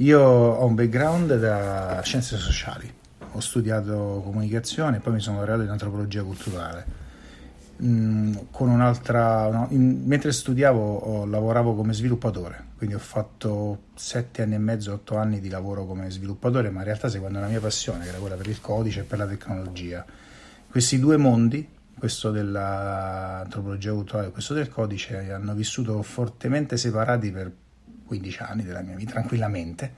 Io ho un background da scienze sociali, ho studiato comunicazione e poi mi sono laureato in antropologia culturale. Mm, no, in- mentre studiavo ho- lavoravo come sviluppatore, quindi ho fatto sette anni e mezzo, otto anni di lavoro come sviluppatore, ma in realtà seguendo la mia passione, che era quella per il codice e per la tecnologia. Questi due mondi, questo dell'antropologia culturale e questo del codice, hanno vissuto fortemente separati per 15 anni della mia vita, tranquillamente,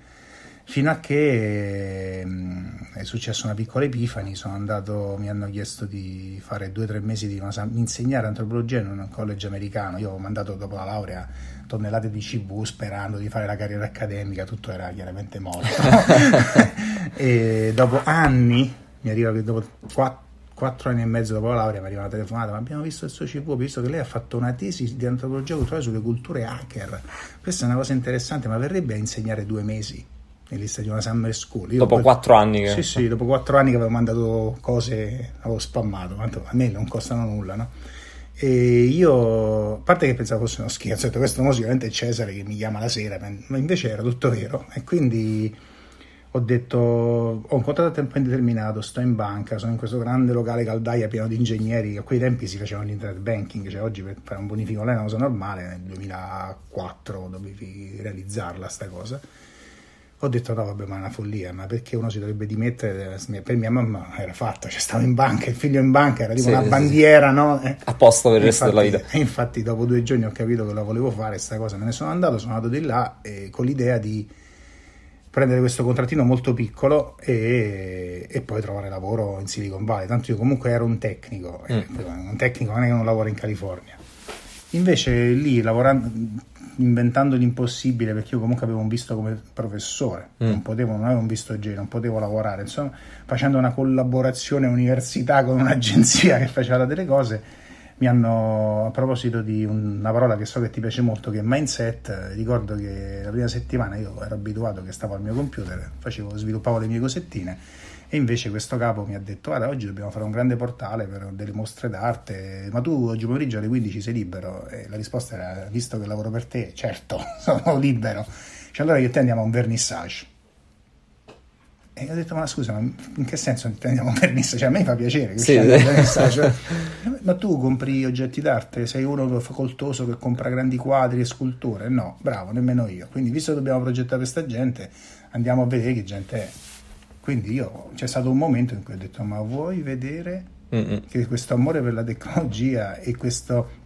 fino a che mh, è successa una piccola epifani, sono andato, mi hanno chiesto di fare due o tre mesi di una, insegnare antropologia in un college americano, io ho mandato dopo la laurea tonnellate di cibo sperando di fare la carriera accademica, tutto era chiaramente morto. e dopo anni, mi arriva che dopo quattro, quattro anni e mezzo dopo la laurea mi arriva una telefonata, ma abbiamo visto il suo CV, visto che lei ha fatto una tesi di antropologia culturale sulle culture hacker. Questa è una cosa interessante, ma verrebbe a insegnare due mesi negli stati di una summer school. Io Dopo poi- quattro anni che... Sì, sì, dopo quattro anni che avevo mandato cose, avevo spammato, tanto a me non costano nulla, no? E io, a parte che pensavo fosse uno scherzo, ho detto questo mo sicuramente è Cesare che mi chiama la sera, ma invece era tutto vero. E quindi ho detto, ho un contratto a tempo indeterminato, sto in banca, sono in questo grande locale caldaia pieno di ingegneri, a quei tempi si faceva l'internet banking, cioè oggi per fare un bonifico online è una cosa normale, nel 2004 dovevi realizzarla sta cosa. Ho detto no vabbè ma è una follia, ma perché uno si dovrebbe dimettere? Per mia mamma era fatta, cioè stavo in banca, il figlio in banca era tipo Sì, una sì, bandiera, no? Eh. A posto per il resto della vita. e infatti dopo due giorni ho capito che la volevo fare sta cosa, me ne sono andato, sono andato di là eh, con l'idea di prendere questo contrattino molto piccolo e, e poi trovare lavoro in Silicon Valley. Tanto io comunque ero un tecnico, e un tecnico non è che non lavora in California. Invece lì lavorando, inventando l'impossibile, perché io comunque avevo un visto come professore, non potevo, non avevo un visto G, non potevo lavorare, insomma, facendo una collaborazione università con un'agenzia che faceva delle cose, mi hanno, a proposito di un- una parola che so che ti piace molto, che è mindset, eh, ricordo che la prima settimana io ero abituato che stavo al mio computer, facevo, sviluppavo le mie cosettine e invece questo capo mi ha detto guarda oggi dobbiamo fare un grande portale per delle mostre d'arte, ma tu oggi pomeriggio alle 15 sei libero? E la risposta era visto che lavoro per te, certo, sono libero. Cioè allora io e te andiamo a un vernissage. E ho detto, ma scusa, ma in che senso un vernissage? Cioè, a me fa piacere che Sì, sì. Cioè, ma tu compri oggetti d'arte? Sei uno facoltoso che compra grandi quadri e sculture? No, bravo, nemmeno io. Quindi, visto che dobbiamo progettare questa gente, andiamo a vedere che gente è. Quindi io, c'è stato un momento in cui ho detto, ma vuoi vedere Mm-mm. che questo amore per la tecnologia e questo-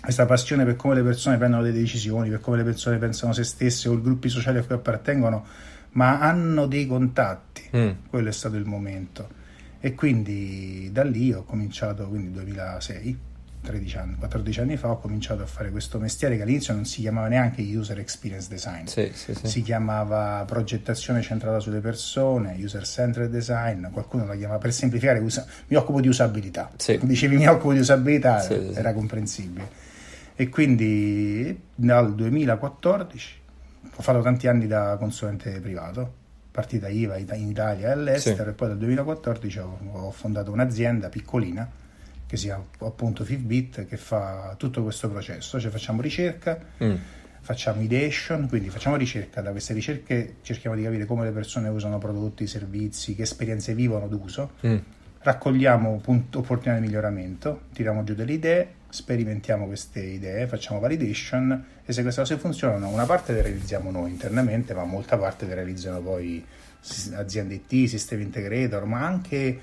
questa passione per come le persone prendono delle decisioni, per come le persone pensano se stesse o i gruppi sociali a cui appartengono, ma hanno dei contatti. Mm. Quello è stato il momento. E quindi da lì ho cominciato, quindi 2006, 13 anni, 14 anni fa, ho cominciato a fare questo mestiere che all'inizio non si chiamava neanche User Experience Design Sì, sì, sì. si chiamava progettazione centrata sulle persone, user centered design, qualcuno la chiama per semplificare, usa- mi occupo di usabilità. Dicevi mi occupo di usabilità, era comprensibile. E quindi dal 2014 ho fatto tanti anni da consulente privato, partita IVA in Italia e all'estero Sì. e poi dal 2014 ho, ho fondato un'azienda piccolina che si chiama appunto Fitbit che fa tutto questo processo, cioè facciamo ricerca, Mm. facciamo ideation, quindi facciamo ricerca, da queste ricerche cerchiamo di capire come le persone usano prodotti, servizi, che esperienze vivono d'uso, Mm. raccogliamo punt- opportunità di miglioramento, tiriamo giù delle idee, sperimentiamo queste idee, facciamo validation e se queste cose funzionano, una parte le realizziamo noi internamente, ma molta parte le realizzano poi aziende IT, sistemi integrator, ma anche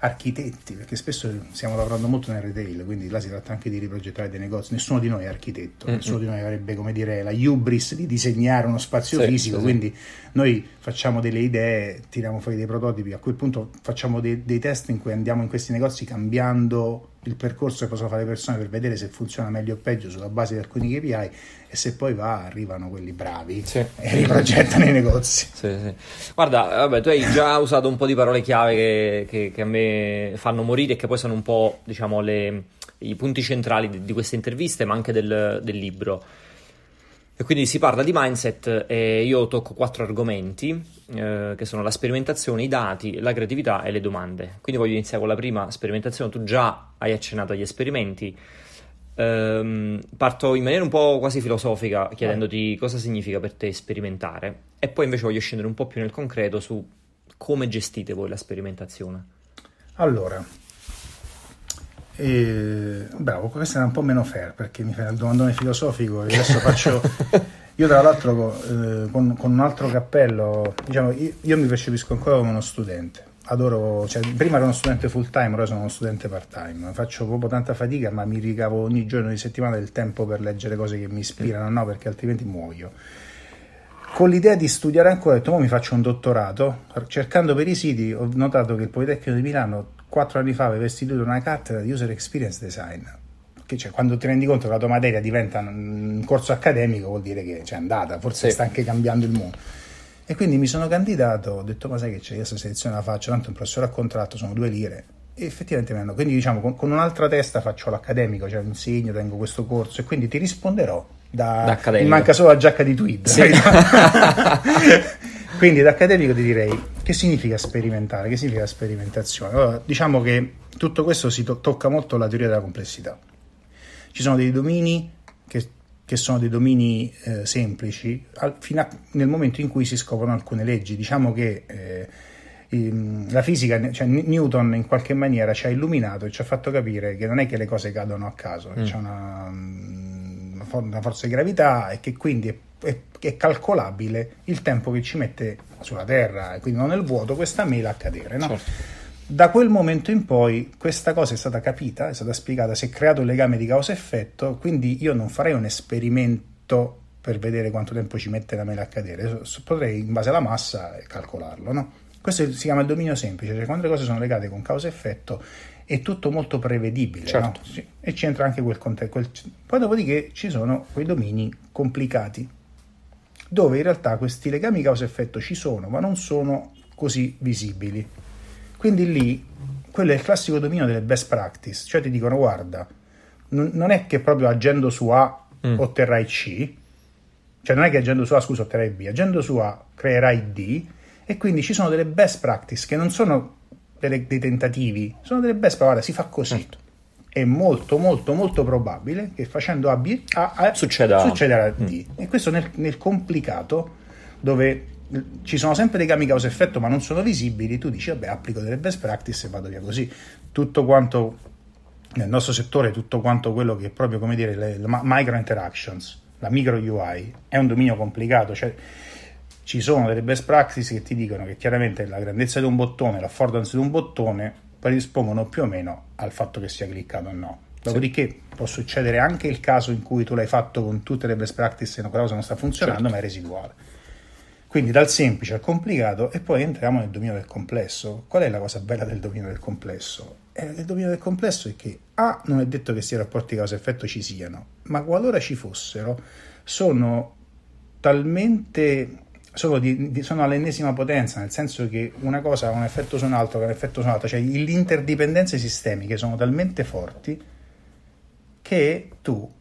architetti, perché spesso stiamo lavorando molto nel retail, quindi là si tratta anche di riprogettare dei negozi. Nessuno di noi è architetto, mm-hmm. nessuno di noi avrebbe, come dire, la hubris di disegnare uno spazio sì, fisico, sì, quindi noi facciamo delle idee, tiriamo fuori dei prototipi, a quel punto facciamo dei, dei test in cui andiamo in questi negozi cambiando il percorso che possono fare le persone per vedere se funziona meglio o peggio sulla base di alcuni KPI e se poi va arrivano quelli bravi sì. e riprogettano i negozi. Sì, sì. Guarda, vabbè, tu hai già usato un po' di parole chiave che, che, che, a me fanno morire e che poi sono un po' diciamo le, i punti centrali di, di, queste interviste ma anche del, del libro. E quindi si parla di mindset e io tocco quattro argomenti eh, che sono la sperimentazione, i dati, la creatività e le domande. Quindi voglio iniziare con la prima sperimentazione. Tu già hai accennato agli esperimenti. Um, parto in maniera un po' quasi filosofica chiedendoti cosa significa per te sperimentare e poi invece voglio scendere un po' più nel concreto su come gestite voi la sperimentazione. Allora, e, bravo, questo era un po' meno fair perché mi fai il domandone filosofico e adesso faccio... Io tra l'altro eh, con, con, un altro cappello, diciamo, io, io, mi percepisco ancora come uno studente. Adoro, cioè, prima ero uno studente full time, ora sono uno studente part time. Faccio proprio tanta fatica, ma mi ricavo ogni giorno di settimana del tempo per leggere cose che mi ispirano, no, perché altrimenti muoio con l'idea di studiare ancora, ho detto, mi faccio un dottorato, cercando per i siti ho notato che il Politecnico di Milano quattro anni fa aveva istituito una cattedra di User Experience Design, che cioè, quando ti rendi conto che la tua materia diventa un corso accademico vuol dire che c'è andata, forse sì. sta anche cambiando il mondo. E quindi mi sono candidato, ho detto ma sai che c'è, io questa selezione la faccio, tanto un professore a contratto, sono due lire, e effettivamente mi hanno, quindi diciamo con, con un'altra testa faccio l'accademico, cioè insegno, tengo questo corso e quindi ti risponderò da, da mi manca solo la giacca di tweet sì. quindi da accademico ti direi che significa sperimentare? Che significa sperimentazione? Allora, diciamo che tutto questo si to- tocca molto la teoria della complessità. Ci sono dei domini che, che sono dei domini eh, semplici al, fino a, nel momento in cui si scoprono alcune leggi. Diciamo che eh, la fisica, cioè Newton in qualche maniera ci ha illuminato e ci ha fatto capire che non è che le cose cadono a caso, mm. c'è una una forza di gravità e che quindi è, è, calcolabile il tempo che ci mette sulla Terra e quindi non nel vuoto questa mela a cadere. No? Certo. Da quel momento in poi questa cosa è stata capita, è stata spiegata, si è creato un legame di causa-effetto, quindi io non farei un esperimento per vedere quanto tempo ci mette la mela a cadere, potrei in base alla massa calcolarlo. No? Questo si chiama il dominio semplice, cioè quando le cose sono legate con causa-effetto è tutto molto prevedibile. Certo. No? E c'entra anche quel contesto. Quel... Poi dopodiché ci sono quei domini complicati, dove in realtà questi legami causa-effetto ci sono, ma non sono così visibili. Quindi lì, quello è il classico dominio delle best practice, cioè ti dicono guarda, n- non è che proprio agendo su A mm. otterrai C, cioè non è che agendo su A, scusa, otterrai B, agendo su A creerai D, e quindi ci sono delle best practice che non sono delle, dei tentativi, sono delle best practice, si fa così. Certo. È molto, molto, molto probabile che facendo A, B, A, A succeda, succederà D. Mm. E questo nel, nel complicato, dove ci sono sempre dei cambi causa-effetto ma non sono visibili, tu dici vabbè applico delle best practice e vado via così. Tutto quanto nel nostro settore, tutto quanto quello che è proprio come dire le, le micro interactions, la micro UI, è un dominio complicato, cioè ci sono delle best practice che ti dicono che chiaramente la grandezza di un bottone, l'affordance di un bottone predispongono più o meno al fatto che sia cliccato o no. Dopodiché sì. può succedere anche il caso in cui tu l'hai fatto con tutte le best practice e quella cosa non sta funzionando, certo. ma è residuale. Quindi dal semplice al complicato e poi entriamo nel dominio del complesso. Qual è la cosa bella del dominio del complesso? Eh, il dominio del complesso è che A non è detto che questi rapporti causa-effetto ci siano, ma qualora ci fossero, sono talmente sono, di, di, sono, all'ennesima potenza, nel senso che una cosa ha un effetto su un altro, che ha un effetto su un altro, cioè le interdipendenze sistemiche sono talmente forti che tu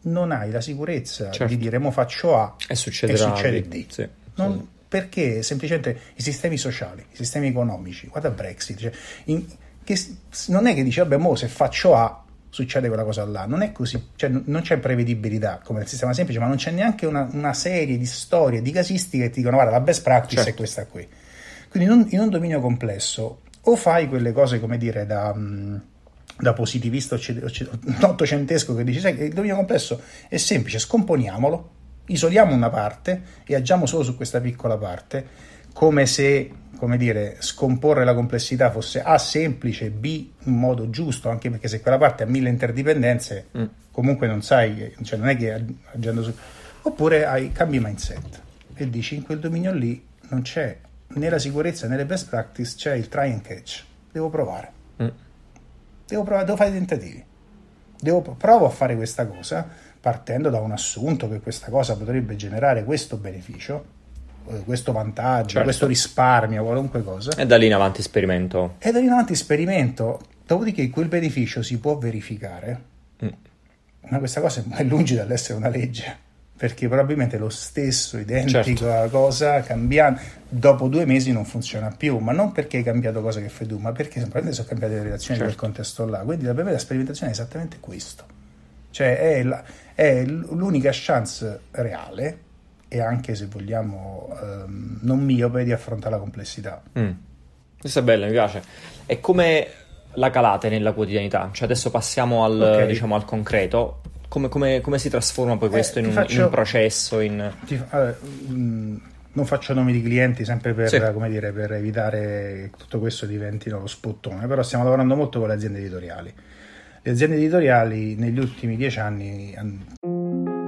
non hai la sicurezza certo. di dire mo faccio A e, e succede D. Sì, non, sì. Perché semplicemente i sistemi sociali, i sistemi economici, guarda Brexit, cioè, in, che, non è che dici vabbè mo se faccio A succede quella cosa là. Non è così, cioè, non c'è prevedibilità come nel sistema semplice, ma non c'è neanche una, una, serie di storie, di casistiche che ti dicono guarda la best practice certo. è questa qui. Quindi in un, in un, dominio complesso o fai quelle cose come dire da, mm, da positivista ottocentesco che dici sai che il dominio complesso è semplice, scomponiamolo, isoliamo una parte e agiamo solo su questa piccola parte come se come dire, scomporre la complessità fosse A semplice, B in modo giusto, anche perché se quella parte ha mille interdipendenze, mm. comunque non sai, cioè non è che agendo su... Oppure hai, cambi mindset e dici in quel dominio lì non c'è né la sicurezza né le best practice, c'è il try and catch. Devo provare. Mm. Devo, provare, devo fare i tentativi. Devo, provo a fare questa cosa partendo da un assunto che questa cosa potrebbe generare questo beneficio questo vantaggio, certo. questo risparmio, qualunque cosa. E da lì in avanti sperimento. E da lì in avanti sperimento, dopodiché quel beneficio si può verificare, mm. ma questa cosa è lungi dall'essere una legge, perché probabilmente lo stesso, identico certo. cosa, cambiando, dopo due mesi non funziona più, ma non perché hai cambiato cosa che fai tu, ma perché semplicemente sono cambiate le relazioni certo. del contesto là. Quindi per me la sperimentazione è esattamente questo. Cioè è, la, è l'unica chance reale e anche se vogliamo ehm, non miope di affrontare la complessità. Mm. Questa è bella, mi piace. E come la calate nella quotidianità? Cioè adesso passiamo al, okay. diciamo, al concreto. Come, come, come, si trasforma poi eh, questo eh, in, un, faccio, in, un, processo? In... Ti, allora, mh, mm, non faccio nomi di clienti sempre per, sì. dire, per evitare che tutto questo diventi lo spottone, però stiamo lavorando molto con le aziende editoriali. Le aziende editoriali negli ultimi dieci anni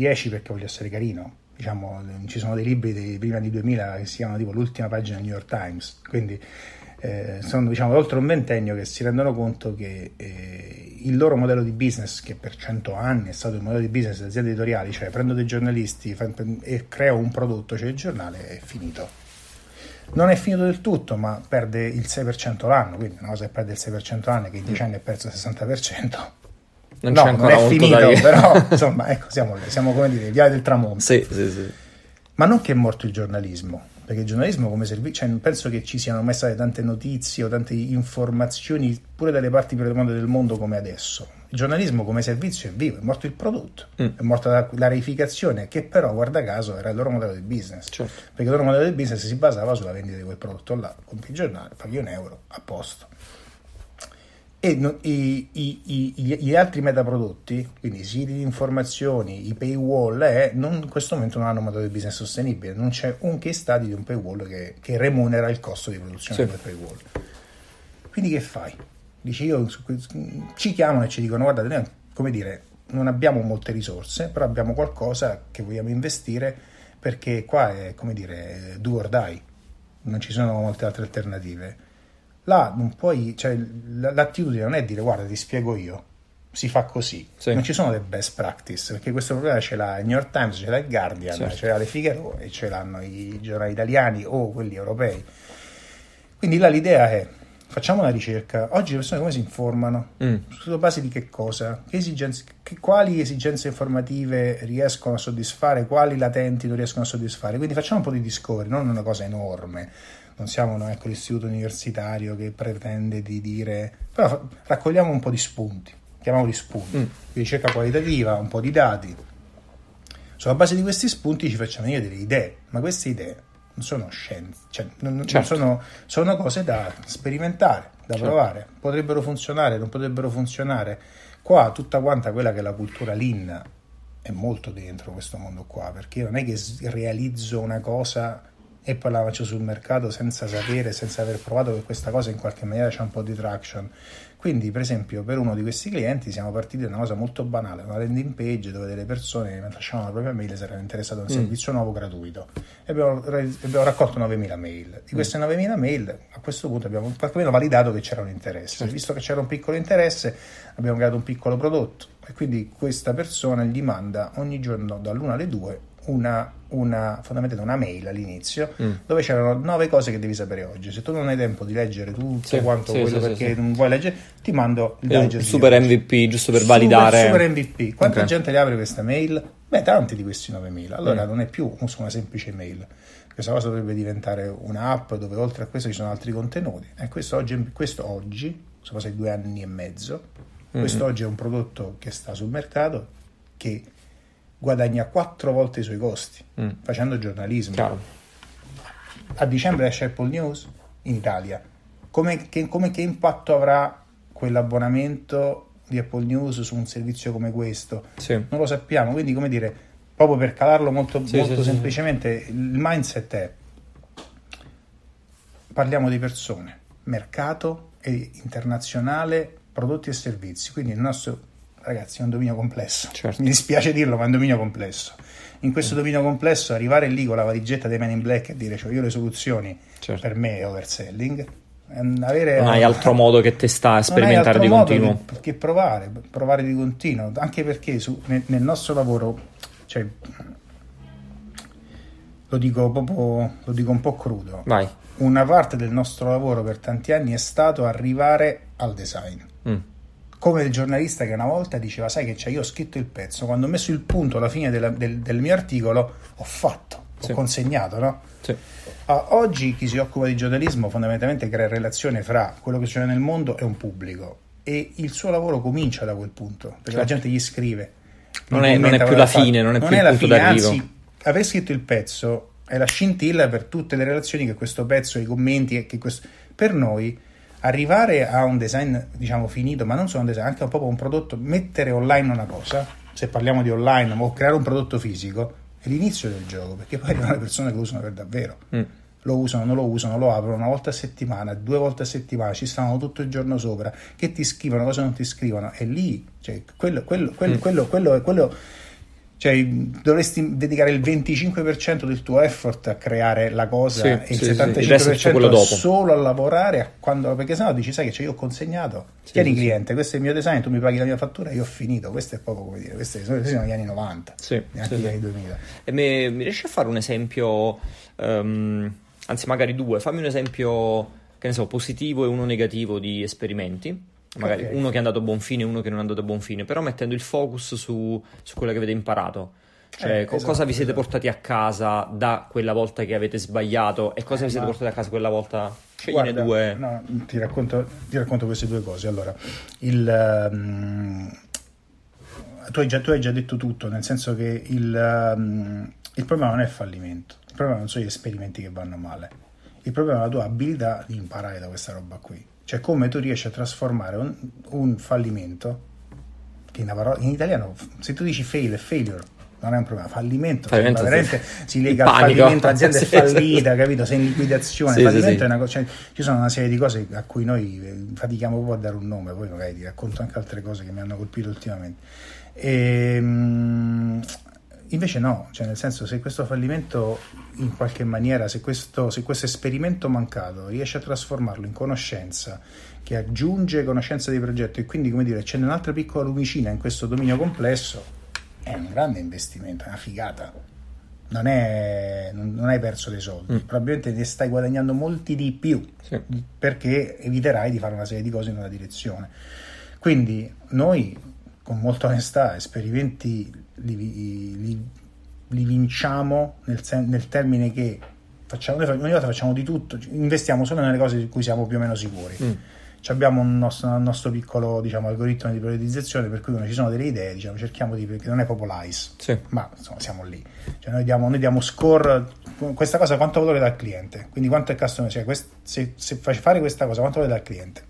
10 perché voglio essere carino. Diciamo, ci sono dei libri di prima di 2000 che si chiamano tipo l'ultima pagina del New York Times, quindi eh, sono diciamo oltre un ventennio che si rendono conto che eh, il loro modello di business, che per cento anni è stato il modello di business delle aziende editoriali, cioè prendo dei giornalisti e creo un prodotto, cioè il giornale, è finito. Non è finito del tutto, ma perde il 6% l'anno, quindi una cosa che perde il 6% l'anno che in 10 anni ha perso il 60%, non no, c'è ancora non è finito, però insomma, ecco, siamo, siamo come dire, via del tramonto. Sì, sì, sì. Ma non che è morto il giornalismo, perché il giornalismo come servizio, cioè, penso che ci siano mai state tante notizie o tante informazioni pure dalle parti più remote del mondo come adesso. Il giornalismo come servizio è vivo, è morto il prodotto, mm. è morta la, la reificazione, che però, guarda caso, era il loro modello di business. Certo. Perché il loro modello di business si basava sulla vendita di quel prodotto là. Compri il giornale, paghi un euro, a posto e no, i, i, i, gli altri metaprodotti, quindi i siti di informazioni, i paywall, eh, non, in questo momento non hanno un modello di business sostenibile, non c'è un case study di un paywall che, che remunera il costo di produzione sì. del paywall. Quindi che fai? Dici io, ci chiamano e ci dicono guardate, come dire, non abbiamo molte risorse, però abbiamo qualcosa che vogliamo investire perché qua è come dire do or die, non ci sono molte altre alternative là non puoi, cioè, l'attitudine non è dire guarda ti spiego io, si fa così, sì. non ci sono le best practice, perché questo problema ce l'ha il New York Times, ce l'ha il Guardian, certo. ce l'ha le Figaro e ce l'hanno i giornali italiani o quelli europei. Quindi là l'idea è facciamo una ricerca. Oggi le persone come si informano? Mm. Sulla base di che cosa? Che esigenze, che, quali esigenze informative riescono a soddisfare? Quali latenti non riescono a soddisfare? Quindi facciamo un po' di discovery, non una cosa enorme non siamo noi, ecco, l'istituto universitario che pretende di dire, però raccogliamo un po' di spunti, chiamiamoli spunti, mm. ricerca qualitativa, un po' di dati. Sulla base di questi spunti ci facciamo venire delle idee, ma queste idee non sono scienze, cioè non, certo. non sono, sono, cose da sperimentare, da certo. provare, potrebbero funzionare, non potrebbero funzionare. Qua tutta quanta quella che è la cultura lean è molto dentro questo mondo qua, perché non è che realizzo una cosa e poi la faccio sul mercato senza sapere, senza aver provato che questa cosa in qualche maniera c'è un po' di traction. Quindi, per esempio, per uno di questi clienti siamo partiti da una cosa molto banale, una landing page dove delle persone lasciavano la propria mail se erano interessate a un mm. servizio nuovo gratuito. E abbiamo, abbiamo raccolto 9.000 mail. Di queste 9.000 mail, a questo punto abbiamo quantomeno validato che c'era un interesse. Certo. Visto che c'era un piccolo interesse, abbiamo creato un piccolo prodotto. E quindi questa persona gli manda ogni giorno dall'1 alle 2 una, una, fondamentalmente una mail all'inizio mm. dove c'erano nove cose che devi sapere oggi. Se tu non hai tempo di leggere tutto sì, quanto sì, quello sì, perché non vuoi leggere, ti mando il digest. Super MVP, giusto per super, validare. Super MVP. Quanta okay. gente le apre questa mail? Beh, tanti di questi 9.000. Allora mm. non è più una semplice mail. questa cosa dovrebbe diventare un'app dove oltre a questo ci sono altri contenuti. E questo oggi, questo oggi sono passati due anni e mezzo, mm-hmm. questo oggi è un prodotto che sta sul mercato che guadagna quattro volte i suoi costi mm. facendo giornalismo. Chiaro. A dicembre esce Apple News in Italia. Come che, come che impatto avrà quell'abbonamento di Apple News su un servizio come questo? Sì. Non lo sappiamo, quindi come dire, proprio per calarlo molto, Sì, molto sì, semplicemente, il mindset è parliamo di persone, mercato e internazionale, prodotti e servizi. Quindi il nostro, ragazzi, è un dominio complesso. Certo. Mi dispiace dirlo, ma è un dominio complesso. In questo dominio complesso arrivare lì con la valigetta dei Men in Black e dire cioè io le soluzioni Certo. per me è overselling. Avere, Non hai altro modo che testare, sperimentare di continuo. Che, che provare, provare di continuo, anche perché su- nel, nel nostro lavoro, cioè, lo dico proprio, lo dico un po' crudo, Vai. una parte del nostro lavoro per tanti anni è stato arrivare al design. Mm. Come il giornalista che una volta diceva, sai che c'è, io ho scritto il pezzo, quando ho messo il punto alla fine della- del, del mio articolo, ho fatto, ho Sì. consegnato, no? Sì. Ah, oggi chi si occupa di giornalismo fondamentalmente crea relazione fra quello che succede nel mondo e un pubblico e il suo lavoro comincia da quel punto perché la Certo. gente gli scrive Non è- non è più la che fa. fine, non è più il la punto fine, d'arrivo. anzi aver scritto il pezzo è la scintilla per tutte le relazioni che questo pezzo i commenti che questo... per noi arrivare a un design diciamo finito ma non solo un design anche proprio un prodotto mettere online una cosa se parliamo di online o creare un prodotto fisico è l'inizio del gioco perché poi arrivano le persone che lo usano per davvero Mm. lo usano, non lo usano, lo aprono una volta a settimana, due volte a settimana, ci stanno tutto il giorno sopra, che ti scrivono, cosa non ti scrivono, e lì, cioè, quello, quello, quello, Mm. quello, quello, quello- cioè, dovresti dedicare il 25% del tuo effort a creare la cosa Sì, e il sì, sì, il 75% resto è tutto quello dopo. solo a lavorare, quando, perché sennò dici, sai che c'è, io ho consegnato, tieni sì, sì. cliente, questo è il mio design, tu mi paghi la mia fattura, io ho finito, questo è proprio come dire, questi sono, questi sono gli anni 90, Sì, neanche sì, gli sì. anni 2000. E mi, mi riesci a fare un esempio, ehm, anzi magari due, fammi un esempio, che ne so, positivo e uno negativo di esperimenti, magari Ok. uno che è andato a buon fine e uno che non è andato a buon fine, però mettendo il focus su, su quello che avete imparato. Cioè, Eh, co- esatto, cosa vi siete esatto. portati a casa da quella volta che avete sbagliato e cosa Eh, vi siete ma- portati a casa quella volta? Scegliene Guarda, due. no, ti, racconto, ti racconto queste due cose. Allora, il, ehm, tu, hai già, tu hai già detto tutto, nel senso che il, ehm, il problema non è il fallimento, il problema non sono gli esperimenti che vanno male, il problema è la tua abilità di imparare da questa roba qui. Cioè, come tu riesci a trasformare un, un fallimento, che in, parola- in italiano, se tu dici fail è failure. Non è un problema, fallimento, Fallimento, sembra sì. veramente si lega al fallimento, l'azienda è fallita, capito? Sei in liquidazione. Sì, fallimento sì. è una cosa, cioè, ci sono una serie di cose a cui noi eh, fatichiamo proprio a dare un nome, poi magari ti racconto anche altre cose che mi hanno colpito ultimamente. Ehm, invece no, cioè nel senso se questo fallimento in qualche maniera, se questo, se questo esperimento mancato riesce a trasformarlo in conoscenza, che aggiunge conoscenza di progetto e quindi come dire c'è un'altra piccola lumicina in questo dominio complesso, è un grande investimento, è una figata. Non, è, non, hai perso dei soldi, probabilmente ne stai guadagnando molti di più Sì. perché eviterai di fare una serie di cose in una direzione. Quindi noi, con molta onestà, esperimenti li, li- li vinciamo nel, sen- nel termine che facciamo, noi ogni volta facciamo di tutto, investiamo solo nelle cose di cui siamo più o meno sicuri. Mm. Abbiamo un nostro, un nostro piccolo diciamo, algoritmo di priorizzazione per cui quando ci sono delle idee diciamo, cerchiamo di, perché non è proprio l'ICE, Sì. ma insomma siamo lì. Cioè, noi, diamo, noi diamo score, questa cosa quanto valore dà al cliente, quindi quanto è customer, cioè quest- se, se fare questa cosa quanto valore dà al cliente,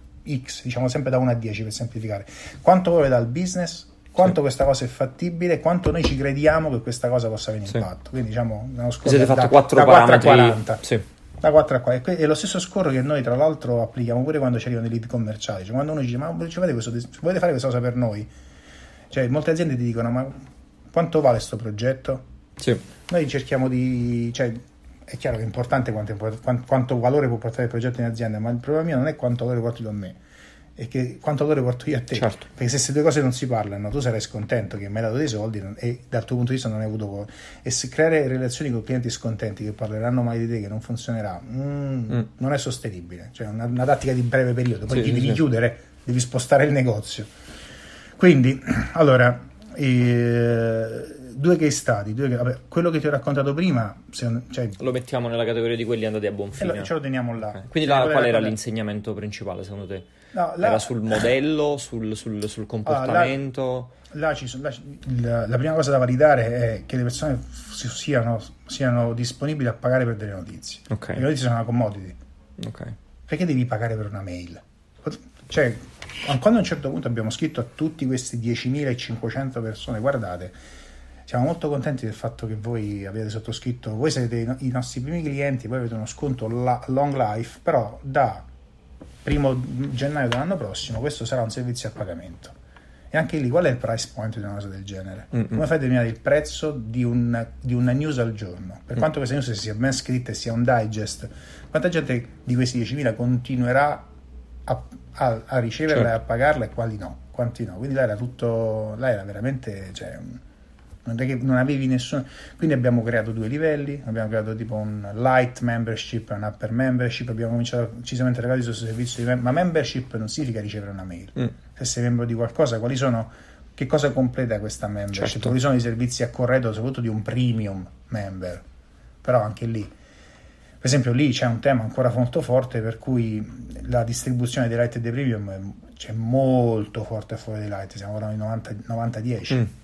X, diciamo sempre da 1 a 10 per semplificare, quanto valore dà al business, quanto Sì. questa cosa è fattibile, quanto noi ci crediamo che questa cosa possa avere Sì. impatto. Quindi diciamo uno score siete da, fatto da- quattro da 4 a parametri. 40 Sì. da 4 a 4 e que- è lo stesso score che noi tra l'altro applichiamo pure quando ci arrivano i lead commerciali cioè quando uno dice ma fate questo, volete fare questa cosa per noi cioè molte aziende ti dicono ma quanto vale questo progetto Sì. noi cerchiamo di cioè è chiaro che è importante quanto, quanto, valore può portare il progetto in azienda ma il problema mio non è quanto valore porti tu a me è che quanto valore porto io a te Certo. perché se queste due cose non si parlano tu sarai scontento che mi hai dato dei soldi e dal tuo punto di vista non hai avuto co- e se creare relazioni con clienti scontenti che parleranno mai di te che non funzionerà mm, Mm. non è sostenibile cioè una, una tattica di breve periodo poi Sì, devi sì. chiudere devi spostare il negozio quindi allora eh, due case study, due, vabbè, quello che ti ho raccontato prima, se, cioè, lo mettiamo nella categoria di quelli andati a buon fine. Lo, ce lo teniamo là. Okay. Quindi là, qual era l'insegnamento principale secondo te? No, là, era sul modello, sul, sul, sul comportamento? Ah, là, sono, la, la, prima cosa da validare è che le persone siano, siano disponibili a pagare per delle notizie. Okay. Le notizie sono una commodity. Okay. Perché devi pagare per una mail? Cioè, quando a un certo punto abbiamo scritto a tutti questi 10.500 persone, guardate, siamo molto contenti del fatto che voi abbiate sottoscritto, voi siete i nostri primi clienti, voi avete uno sconto long life, però da primo gennaio dell'anno prossimo questo sarà un servizio a pagamento. E anche lì qual è il price point di una cosa del genere? Mm-hmm. Come fai a determinare il prezzo di, un, di, una news al giorno? Per mm. quanto questa news sia ben scritta e sia un digest, quanta gente di questi 10.000 continuerà a, a, a riceverla certo. e a pagarla e quali no? Quanti no? Quindi là era tutto, là era veramente... Cioè, non, è che non avevi nessuno. Quindi abbiamo creato due livelli, abbiamo creato tipo un light membership e un upper membership, abbiamo cominciato decisamente a regalare questo servizio di mem- ma membership non significa ricevere una mail. Mm. Se sei membro di qualcosa, quali sono che cosa completa questa membership? Certo. Quali sono i servizi a corredo, soprattutto di un premium member? Però anche lì, per esempio, lì c'è un tema ancora molto forte per cui la distribuzione dei light e dei premium c'è molto forte fuori dei light, siamo ora in 90-10. Mm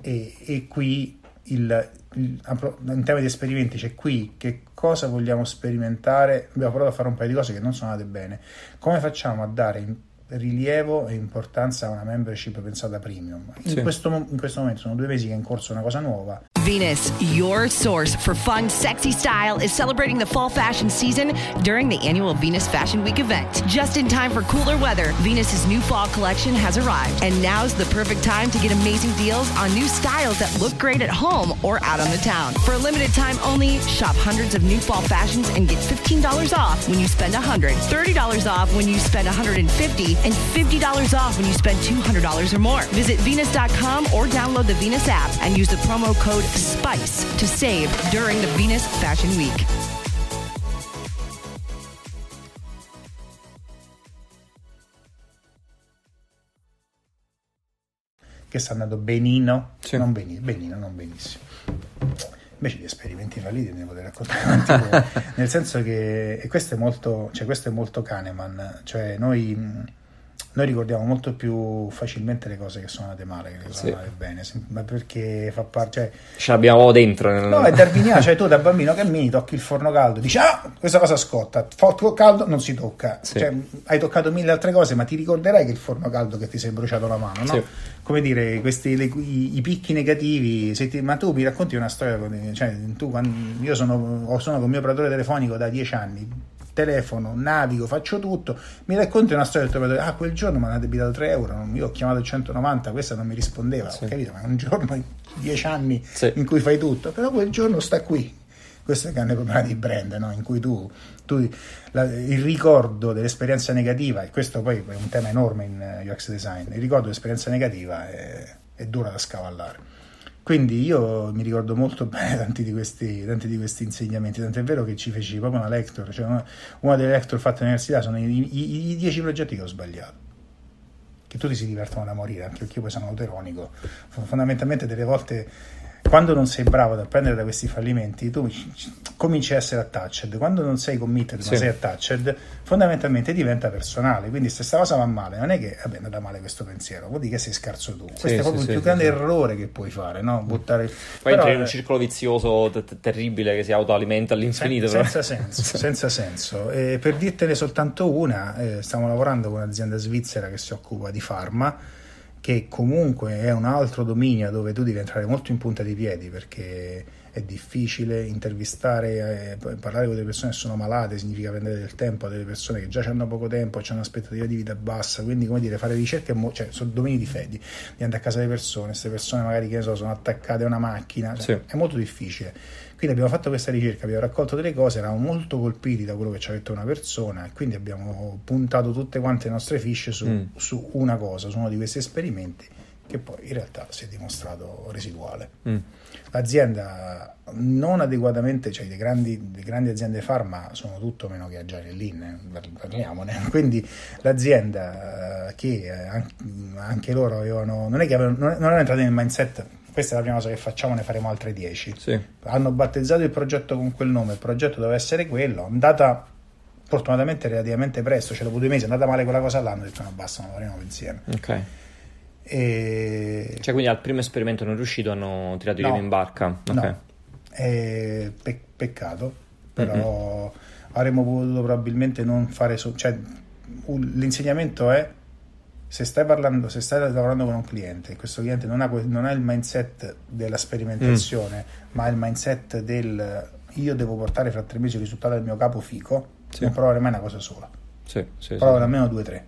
e, e qui il, il, in tema di esperimenti c'è qui che cosa vogliamo sperimentare. Abbiamo provato a fare un paio di cose che non sono andate bene. Come facciamo a dare rilievo e importanza a una membership pensata premium. In, sì. questo, in questo momento sono due mesi che è in corso una cosa nuova. Venus, your source for fun, sexy style, is celebrating the fall fashion season during the annual Venus Fashion Week event. Just in time for cooler weather, Venus's new fall collection has arrived, and now's the perfect time to get amazing deals on new styles that look great at home or out on the town. For a limited time only, shop hundreds of new fall fashions and get $15 off when you spend 100, $30 off when you spend 150 and $50 off when you spend $200 or more. Visit Venus.com or download the Venus app and use the promo code SPICE to save during the Venus Fashion Week. Che sta andando benino, sì. non benino, benino, non benissimo. Invece di esperimenti falliti ne potrei raccontare nel senso che e questo è molto, cioè questo è molto Kahneman, cioè noi noi ricordiamo molto più facilmente le cose che sono andate male che le sono andate bene, ma perché fa parte. Cioè, Ce l'abbiamo dentro. Nel... No, è darwiniano, cioè tu da bambino cammini, tocchi il forno caldo, dici ah, questa cosa scotta, forno caldo non si tocca. Sì. Cioè, hai toccato mille altre cose, ma ti ricorderai che il forno caldo che ti sei bruciato la mano, no? Sì. Come dire, questi, le, i, i, picchi negativi, ti, ma tu mi racconti una storia, cioè, tu, quando, io sono, sono con mio operatore telefonico da dieci anni telefono, navigo, faccio tutto, mi racconti una storia del tuo operatore, ah quel giorno mi hanno debitato 3 euro, io ho chiamato il 190, questa non mi rispondeva, sì. ho capito, ma è un giorno in 10 anni sì. in cui fai tutto, però quel giorno sta qui, questo è il grande problema di brand, no? in cui tu, tu la, il ricordo dell'esperienza negativa, e questo poi è un tema enorme in UX design, il ricordo dell'esperienza negativa è, è dura da scavallare. Quindi io mi ricordo molto bene tanti di questi, tanti di questi insegnamenti, tant'è vero che ci feci proprio una lecture, cioè una, una delle lecture fatte all'università sono i, i, i, dieci progetti che ho sbagliato, che tutti si divertono da morire, anche io poi sono autoronico, fondamentalmente delle volte quando non sei bravo ad apprendere da questi fallimenti, tu cominci a essere attached. Quando non sei committed, sì. ma sei attached, fondamentalmente diventa personale. Quindi, se questa cosa va male, non è che vabbè, è andata male questo pensiero, vuol dire che sei scarso tu. Questo sì, è proprio sì, il più grande errore che puoi fare, no? Buttare. Poi Però, entri in un circolo vizioso t- terribile che si autoalimenta all'infinito. Sen- senza senso, senza senso. Per dirtene soltanto una, eh, stiamo lavorando con un'azienda svizzera che si occupa di farma che comunque è un altro dominio dove tu devi entrare molto in punta di piedi perché è difficile intervistare, eh, parlare con delle persone che sono malate, significa prendere del tempo a delle persone che già hanno poco tempo, hanno un'aspettativa di vita bassa, quindi come dire, fare ricerche, cioè, sono domini di fedi, di andare a casa delle persone, queste persone magari che ne so, sono attaccate a una macchina, cioè, sì. è molto difficile. Quindi abbiamo fatto questa ricerca, abbiamo raccolto delle cose, eravamo molto colpiti da quello che ci ha detto una persona e quindi abbiamo puntato tutte quante le nostre fiche su, mm. su una cosa, su uno di questi esperimenti che poi in realtà si è dimostrato residuale. Mm. L'azienda non adeguatamente, cioè le grandi, le grandi aziende farma sono tutto meno che Agile Lean, eh, parliamone. Quindi l'azienda eh, che eh, anche loro avevano, non è che avevano, non erano entrati nel mindset questa è la prima cosa che facciamo, ne faremo altre 10. Sì. Hanno battezzato il progetto con quel nome, il progetto doveva essere quello, è andata fortunatamente relativamente presto, cioè dopo due mesi è andata male quella cosa là, hanno detto no basta, non lavoriamo insieme. Ok. E... Cioè, quindi al primo esperimento non riuscito, hanno tirato i No. in barca. Ok. No, E pe- peccato, però avremmo potuto probabilmente non fare... so- cioè, l'insegnamento è se stai parlando, se stai lavorando con un cliente e questo cliente non ha, non ha il mindset della sperimentazione, ma ha il mindset del io devo portare fra tre mesi il risultato del mio capo fico, Sì. non provare mai una cosa sola, Sì, sì, provare almeno due o tre,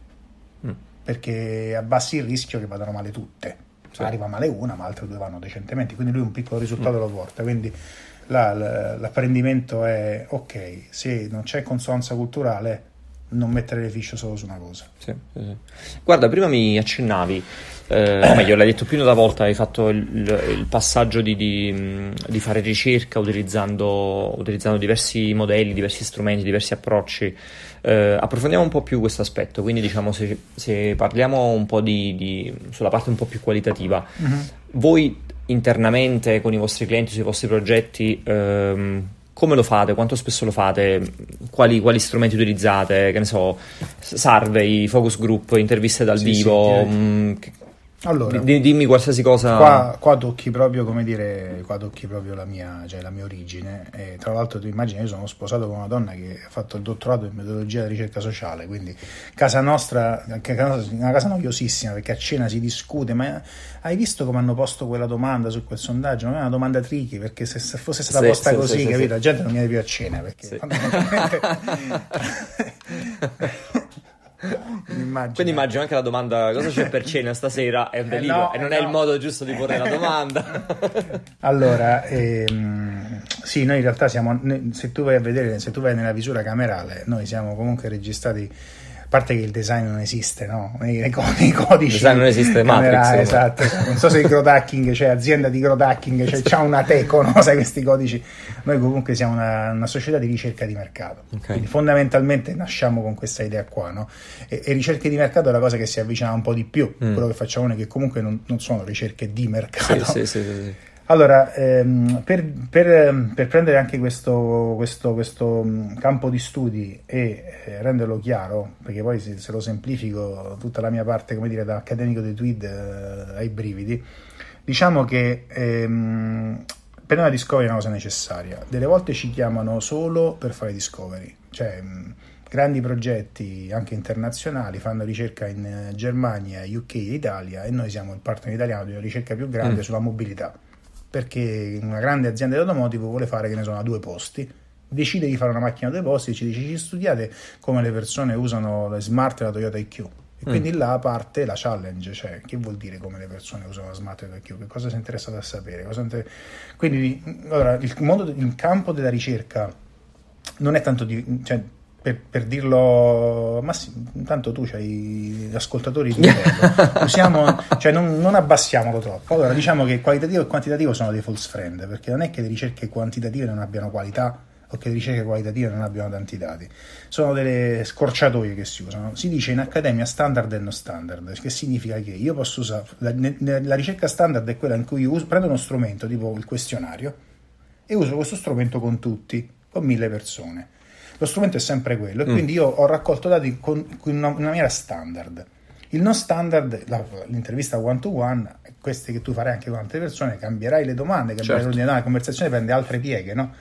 Mm. perché abbassi il rischio che vadano male tutte. Arriva male una, ma altre due vanno decentemente, quindi lui un piccolo risultato Mm. lo porta. Quindi là l'apprendimento è ok, se non c'è consonanza culturale, non mettere le fiche solo su una cosa. Sì, sì, sì. Guarda, prima mi accennavi, eh, o meglio, l'hai detto più di una volta, hai fatto il, il passaggio di, di, di fare ricerca utilizzando, utilizzando diversi modelli, diversi strumenti, diversi approcci. Eh, approfondiamo un po' più questo aspetto, quindi diciamo se, se parliamo un po' di, di- sulla parte un po' più qualitativa, voi internamente con i vostri clienti, sui vostri progetti, ehm, come lo fate? Quanto spesso lo fate? Quali, quali strumenti utilizzate? Che ne so, survey, focus group, interviste dal Sì, vivo? sì, direi. Allora, di- dimmi qualsiasi cosa. Qua, qua tocchi proprio, come dire, qua tocchi proprio la mia, cioè la mia origine. E tra l'altro, tu immagini, io sono sposato con una donna che ha fatto il dottorato in metodologia della ricerca sociale. Quindi, casa nostra, anche una casa noiosissima perché a cena si discute. Ma hai visto come hanno posto quella domanda su quel sondaggio? Non è una domanda tricky perché se, se fosse stata Sì, posta sì, così, sì, capito? La gente non viene più a cena perché. Immagino. Quindi immagino anche la domanda cosa c'è per cena stasera è un Eh, delirio no, e non eh, è no. il modo giusto di porre la domanda. Allora, ehm, sì, noi in realtà siamo, se tu vai a vedere, se tu vai nella visura camerale, noi siamo comunque registrati, parte che il design non esiste, no? Nei, nei co- nei codici. design non esiste, Matrix, esatto. Non so se il growth hacking, c'è azienda di growth hacking, c'è, c'ha una teco, no? Sai questi codici. Noi comunque siamo una, una società di ricerca di mercato. Ok. Quindi fondamentalmente nasciamo con questa idea qua, no? E, e ricerche di mercato è la cosa che si avvicina un po' di più. Mm. Quello che facciamo noi che comunque non, non sono ricerche di mercato. sì, sì, sì, sì. Allora, ehm, per, per, ehm, per prendere anche questo, questo, questo mh, campo di studi e eh, renderlo chiaro, perché poi se, se lo semplifico tutta la mia parte, come dire, da accademico dei tweet eh, ai brividi, diciamo che ehm, per noi la discovery è una cosa necessaria. Delle volte ci chiamano solo per fare discovery, cioè mh, grandi progetti anche internazionali fanno ricerca in eh, Germania, UK e Italia e noi siamo il partner italiano di una ricerca più grande Mm. sulla mobilità perché una grande azienda di automotive vuole fare che ne sono a due posti. Decide di fare una macchina a due posti e ci dice ci studiate come le persone usano la smart e la Toyota IQ e quindi là parte la challenge cioè che vuol dire come le persone usano la smart e la IQ che cosa si è interessato a sapere? Cosa inter- quindi allora, il, mondo, il campo della ricerca non è tanto di, cioè, per, per dirlo, ma sì, intanto tu c'hai gli ascoltatori di livello, usiamo, cioè non, non abbassiamolo troppo. Allora, diciamo che qualitativo e quantitativo sono dei false friend, perché non è che le ricerche quantitative non abbiano qualità o che le ricerche qualitative non abbiano tanti dati, sono delle scorciatoie che si usano. Si dice in accademia standard e non standard, che significa che io posso usare la, la ricerca standard è quella in cui io uso- prendo uno strumento tipo il questionario e uso questo strumento con tutti, con mille persone. Lo strumento è sempre quello e Mm. quindi io ho raccolto dati con, con una, una maniera standard. Il non standard, la- l'intervista one to one, queste che tu farai anche con altre persone, cambierai le domande, cambierai Certo. l'ordine, la conversazione prende altre pieghe, no?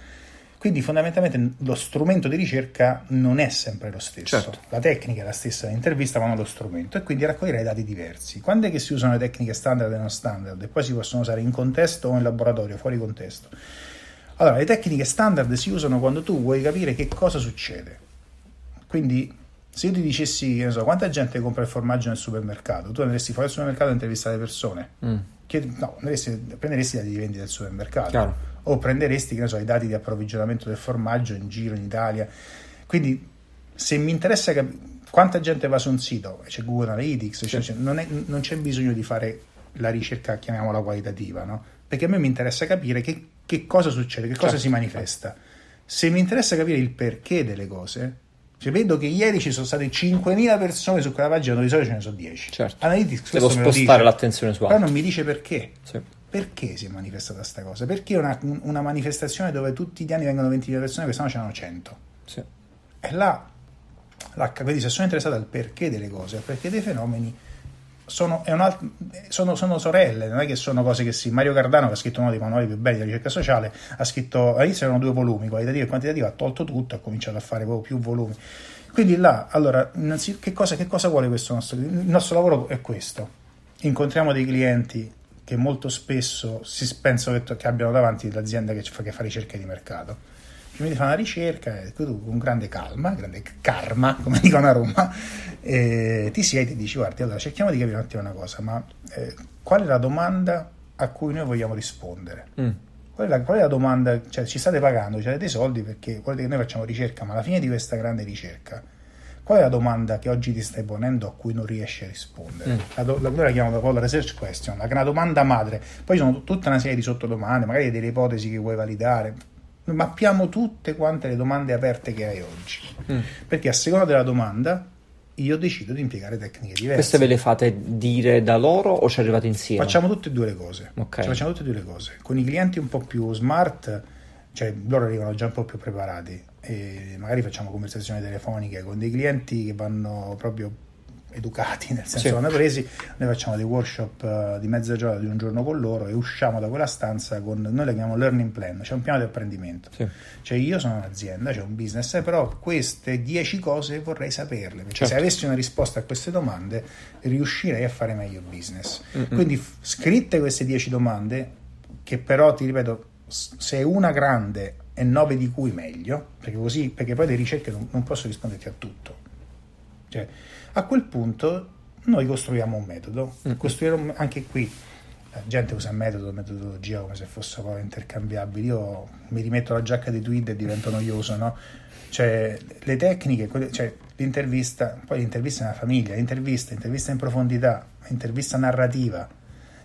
Quindi fondamentalmente lo strumento di ricerca non è sempre lo stesso. Certo. La tecnica è la stessa dell'intervista, ma non lo strumento, e quindi raccoglierai dati diversi. Quando è che si usano le tecniche standard e non standard? E poi si possono usare in contesto o in laboratorio, fuori contesto. Allora, le tecniche standard si usano quando tu vuoi capire che cosa succede. Quindi, se io ti dicessi, che ne so, quanta gente compra il formaggio nel supermercato, tu andresti fuori al supermercato e intervistare le persone. Mm. Chiedi- no, andresti- prenderesti i dati di vendita del supermercato Chiaro. o prenderesti che ne so, i dati di approvvigionamento del formaggio in giro in Italia. Quindi, se mi interessa capire quanta gente va su un sito, c'è Google Analytics, c'è- c'è- non, è- non c'è bisogno di fare la ricerca, chiamiamola qualitativa, no? perché a me mi interessa capire che, che cosa succede, che cosa Certo. si manifesta. Se mi interessa capire il perché delle cose, cioè vedo che ieri ci sono state 5.000 persone su quella pagina, dove di solito ce ne sono 10. Certo. Analytics Devo spostare l'attenzione su però altro. non mi dice perché. Sì. perché si è manifestata questa cosa? Perché una, una, manifestazione dove tutti gli anni vengono 20.000 persone, quest'anno c'erano 100? Sì. E là, là, quindi se sono interessato al perché delle cose, al perché dei fenomeni, sono, alt- sono, sono, sorelle, non è che sono cose che sì. Mario Cardano, che ha scritto uno dei manuali più belli della ricerca sociale, ha scritto, all'inizio erano due volumi, qualitativo e quantitativo, ha tolto tutto, ha cominciato a fare proprio più volumi. Quindi là, allora, che cosa, che cosa vuole questo nostro? Il nostro lavoro è questo. Incontriamo dei clienti che molto spesso si pensano che, che abbiano davanti l'azienda che fa, che fa ricerche di mercato di fare una ricerca, e tu con grande calma, grande karma, come dicono a Roma, eh, ti siedi e dici, guardi, allora cerchiamo di capire un attimo una cosa, ma eh, qual è la domanda a cui noi vogliamo rispondere? Mm. Qual, è la, qual, è la, domanda, cioè ci state pagando, ci avete dei soldi perché volete che noi facciamo ricerca, ma alla fine di questa grande ricerca, qual è la domanda che oggi ti stai ponendo a cui non riesci a rispondere? Mm. La, la, noi la chiamiamo la research question, la, la domanda madre. Poi ci sono tutta una serie di sottodomande, magari delle ipotesi che vuoi validare, mappiamo tutte quante le domande aperte che hai oggi. Mm. Perché a seconda della domanda io decido di impiegare tecniche diverse. Queste ve le fate dire da loro o ci arrivate insieme? Facciamo tutte e due le cose. Okay. Cioè, facciamo tutte e due le cose. Con i clienti un po' più smart, cioè loro arrivano già un po' più preparati e magari facciamo conversazioni telefoniche con dei clienti che vanno proprio educati, nel senso vanno presi, noi facciamo dei workshop uh, di mezza giornata di un giorno con loro e usciamo da quella stanza con, noi le chiamiamo learning plan, c'è un piano di apprendimento, sì. cioè io sono un'azienda, c'è un business, eh, però queste 10 cose vorrei saperle, perché certo. se avessi una risposta a queste domande riuscirei a fare meglio business. Mm-hmm. Quindi f- scritte queste 10 domande, che però ti ripeto, se una grande e 9 di cui meglio, perché così, perché poi le ricerche non, non posso risponderti a tutto. Cioè, a quel punto noi costruiamo un metodo, mm. costruire anche qui la gente usa metodo, metodologia come se fossero poi intercambiabili. Io mi rimetto la giacca di tweet e divento noioso, no? Cioè, le tecniche, cioè, l'intervista, poi l'intervista è una famiglia, l'intervista, intervista in profondità, intervista narrativa,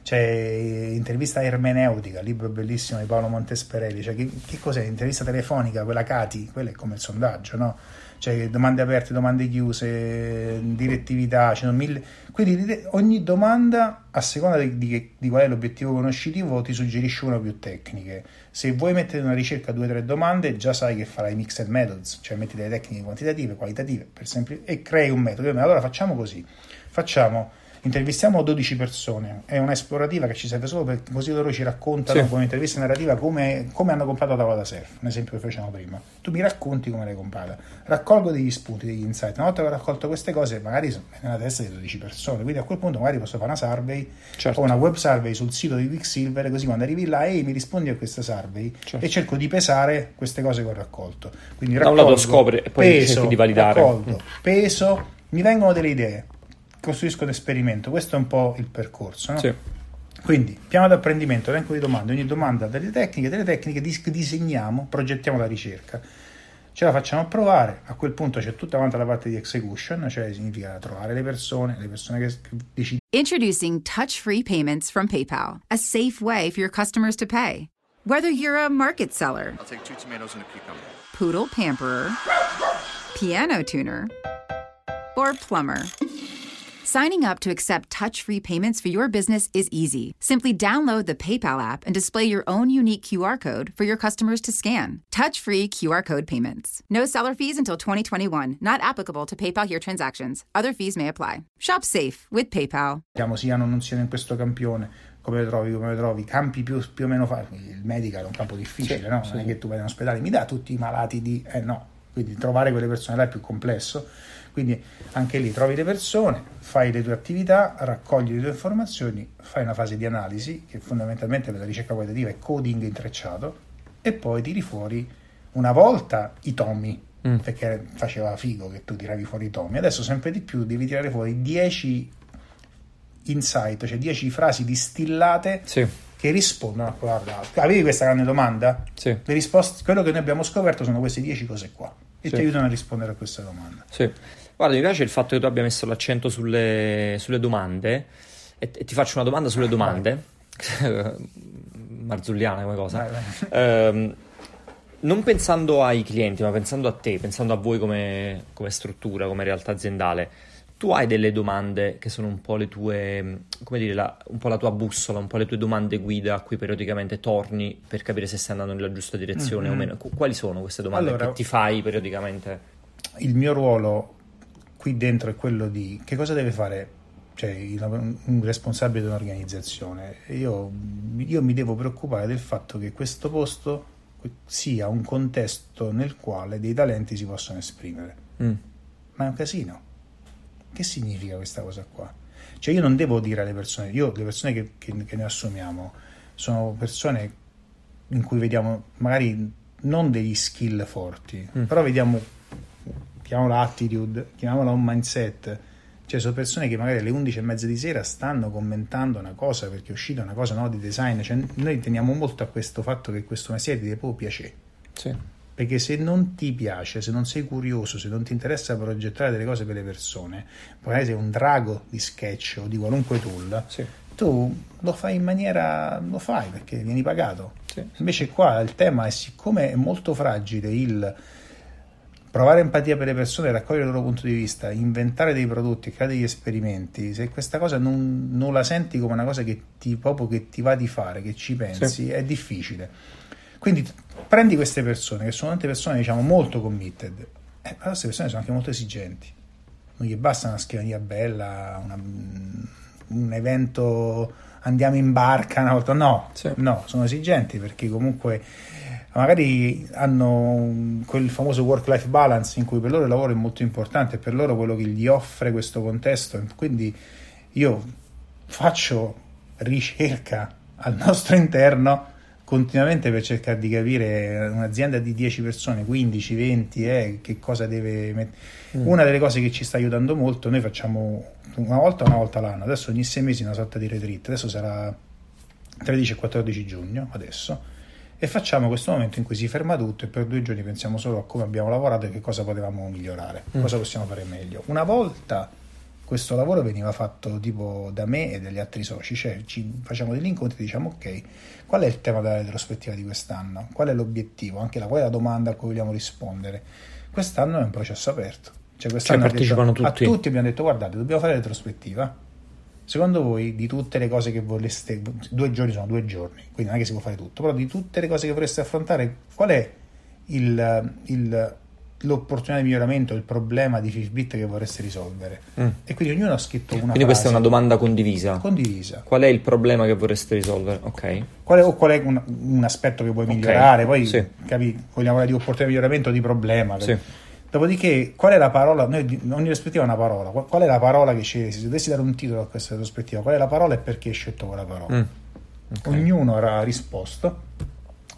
cioè intervista ermeneutica, libro bellissimo di Paolo Montesperelli, cioè che, che cos'è? Intervista telefonica, quella Cati, quella è come il sondaggio, no? Cioè domande aperte, domande chiuse, direttività, ci sono mille. Quindi ogni domanda, a seconda di, di, di, qual è l'obiettivo conoscitivo, ti suggerisce una o più tecniche. Se vuoi mettere in una ricerca due o tre domande, già sai che farai mixed methods, cioè metti delle tecniche quantitative, qualitative, per esempio, e crei un metodo. Allora facciamo così, facciamo intervistiamo 12 persone, è un'esplorativa che ci serve solo perché così loro ci raccontano sì. con un'intervista narrativa come, come, hanno comprato la tavola da surf, un esempio che facciamo prima. Tu mi racconti come l'hai comprata, raccolgo degli spunti, degli insight. Una volta che ho raccolto queste cose, magari sono nella testa di 12 persone, quindi a quel punto magari posso fare una survey certo. o una web survey sul sito di Quicksilver, così quando arrivi là e mi rispondi a questa survey certo. e cerco di pesare queste cose che ho raccolto. Quindi raccolgo, da un lato scopri e poi peso, di validare. Raccolgo, peso, mi vengono delle idee costruisco l'esperimento. Questo è un po' il percorso. No? Sì. Quindi, piano di apprendimento, elenco di domande, ogni domanda ha delle tecniche, delle tecniche dis- disegniamo, progettiamo la ricerca, ce la facciamo provare, a quel punto c'è tutta quanta la parte di execution, cioè significa trovare le persone, le persone che, che decidono. Introducing touch-free payments from PayPal, a safe way for your customers to pay. Whether you're a market seller, I'll take two tomatoes and a cucumber. Poodle pamperer, piano tuner, or plumber. Signing up to accept touch free payments for your business is easy. Simply download the PayPal app and display your own unique QR code for your customers to scan. Touch free QR code payments. No seller fees until 2021, not applicable to PayPal here transactions. Other fees may apply. Shop safe with PayPal. Siamo siano non siano in questo campione. Come lo trovi, come lo trovi, campi più, più o meno facili. Il medical è un campo difficile, sì, no? Sì. Non è che tu vai in ospedale, mi dà tutti i malati di. Eh no, quindi trovare quelle persone là è più complesso quindi anche lì trovi le persone, fai le tue attività, raccogli le tue informazioni, fai una fase di analisi, che fondamentalmente per la ricerca qualitativa è coding intrecciato, e poi tiri fuori una volta i tomi, mm. perché faceva figo che tu tiravi fuori i tomi, adesso sempre di più devi tirare fuori 10 insight, cioè 10 frasi distillate sì. che rispondono a quella dall'altra. Avevi questa grande domanda? Sì. Le risposte, quello che noi abbiamo scoperto sono queste 10 cose qua e sì. ti aiutano a rispondere a questa domanda. Sì. Guarda, mi piace il fatto che tu abbia messo l'accento sulle, sulle domande e, e, ti faccio una domanda sulle domande. Marzulliana come cosa. Eh, non pensando ai clienti, ma pensando a te, pensando a voi come, come struttura, come realtà aziendale, tu hai delle domande che sono un po' le tue, come dire, la, un po' la tua bussola, un po' le tue domande guida a cui periodicamente torni per capire se stai andando nella giusta direzione mm-hmm. o meno. Quali sono queste domande allora, che ti fai periodicamente? Il mio ruolo qui dentro è quello di che cosa deve fare cioè, un responsabile di un'organizzazione. Io, io mi devo preoccupare del fatto che questo posto sia un contesto nel quale dei talenti si possono esprimere. Mm. Ma è un casino. Che significa questa cosa qua? Cioè io non devo dire alle persone, io le persone che, che, che ne assumiamo sono persone in cui vediamo magari non degli skill forti, mm. però vediamo, chiamiamola attitude, chiamiamola un mindset, cioè sono persone che magari alle 11 e mezza di sera stanno commentando una cosa perché è uscita una cosa no, di design, cioè, noi teniamo molto a questo fatto che questo mestiere ti deve piacere. Sì. Perché se non ti piace, se non sei curioso, se non ti interessa progettare delle cose per le persone, magari sei un drago di sketch o di qualunque tool, sì. tu lo fai in maniera, lo fai perché vieni pagato. Sì. Invece qua il tema è siccome è molto fragile il provare empatia per le persone, raccogliere il loro punto di vista, inventare dei prodotti, creare degli esperimenti, se questa cosa non, non la senti come una cosa che ti, proprio che ti va di fare, che ci pensi, sì. è difficile. Quindi prendi queste persone, che sono tante persone diciamo molto committed, eh, però queste persone sono anche molto esigenti. Non gli basta una scrivania bella, una, un evento andiamo in barca una volta, no, sì. no, sono esigenti perché comunque magari hanno quel famoso work-life balance in cui per loro il lavoro è molto importante, per loro quello che gli offre questo contesto, quindi io faccio ricerca al nostro interno continuamente per cercare di capire un'azienda di 10 persone, 15, 20, eh, che cosa deve mettere. Mm. Una delle cose che ci sta aiutando molto, noi facciamo una volta una volta l'anno, adesso ogni sei mesi una sorta di retreat, adesso sarà 13 e 14 giugno, adesso e facciamo questo momento in cui si ferma tutto e per due giorni pensiamo solo a come abbiamo lavorato e che cosa potevamo migliorare, mm. cosa possiamo fare meglio. Una volta questo lavoro veniva fatto tipo da me e dagli altri soci, cioè ci facciamo degli incontri e diciamo ok, qual è il tema della retrospettiva di quest'anno? Qual è l'obiettivo? Anche la, qual è la domanda a cui vogliamo rispondere? Quest'anno è un processo aperto. Cioè, quest'anno cioè, partecipano detto, tutti. A tutti abbiamo detto guardate, dobbiamo fare la retrospettiva Secondo voi, di tutte le cose che vorreste, due giorni sono due giorni, quindi non è che si può fare tutto, però di tutte le cose che vorreste affrontare, qual è il, il, l'opportunità di miglioramento, il problema di Fitbit che vorreste risolvere? Mm. E quindi ognuno ha scritto una Quindi frase, questa è una domanda condivisa. Condivisa. Qual è il problema che vorreste risolvere? Ok. Qual è, o qual è un, un aspetto che vuoi okay. migliorare? Poi, sì. capi, vogliamo parlare di opportunità di miglioramento o di problema? Sì. Dopodiché, qual è la parola? Noi, ogni prospettiva è una parola. Qual è la parola che scegli? Se dovessi dare un titolo a questa prospettiva, qual è la parola e perché hai scelto quella parola? Mm. Okay. Ognuno avrà risposto.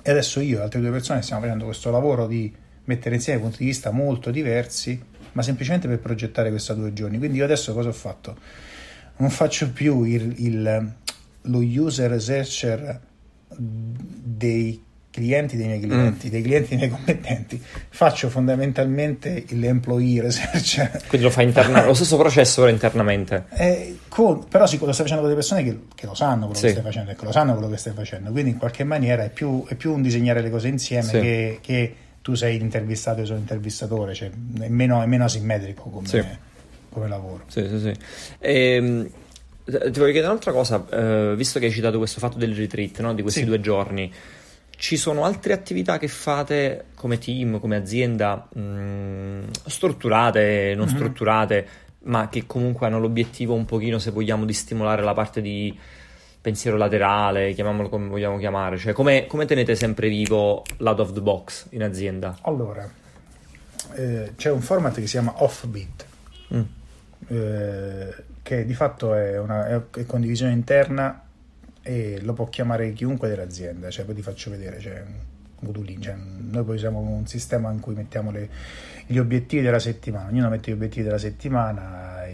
E adesso io e altre due persone stiamo facendo questo lavoro di mettere insieme punti di vista molto diversi, ma semplicemente per progettare questa due giorni. Quindi io adesso cosa ho fatto? Non faccio più il, il, lo user researcher dei clienti dei miei clienti, mm. dei clienti dei miei compettenti, faccio fondamentalmente l'employee research. Quindi lo fai internamente, lo stesso processo però internamente. Eh, con, però sì, lo stai facendo con delle persone che, che lo sanno quello sì. che stai facendo, che lo sanno quello che stai facendo, quindi in qualche maniera è più, è più un disegnare le cose insieme sì. che, che, tu sei l'intervistato e sono l'intervistatore, cioè è meno, è meno asimmetrico come, sì. come lavoro. Sì, sì, sì. Ehm... Ti voglio chiedere un'altra cosa, eh, visto che hai citato questo fatto del retreat, no? di questi sì. due giorni, ci sono altre attività che fate come team, come azienda, mh, mm, strutturate, non mm-hmm. strutturate, ma che comunque hanno l'obiettivo un pochino, se vogliamo, di stimolare la parte di pensiero laterale, chiamiamolo come vogliamo chiamare, cioè come, come tenete sempre vivo l'out of the box in azienda? Allora, eh, c'è un format che si chiama Offbeat, mm. eh, che di fatto è una è condivisione interna e lo può chiamare chiunque dell'azienda, cioè poi ti faccio vedere, cioè, moduli, cioè, noi poi usiamo un sistema in cui mettiamo le, gli obiettivi della settimana, ognuno mette gli obiettivi della settimana,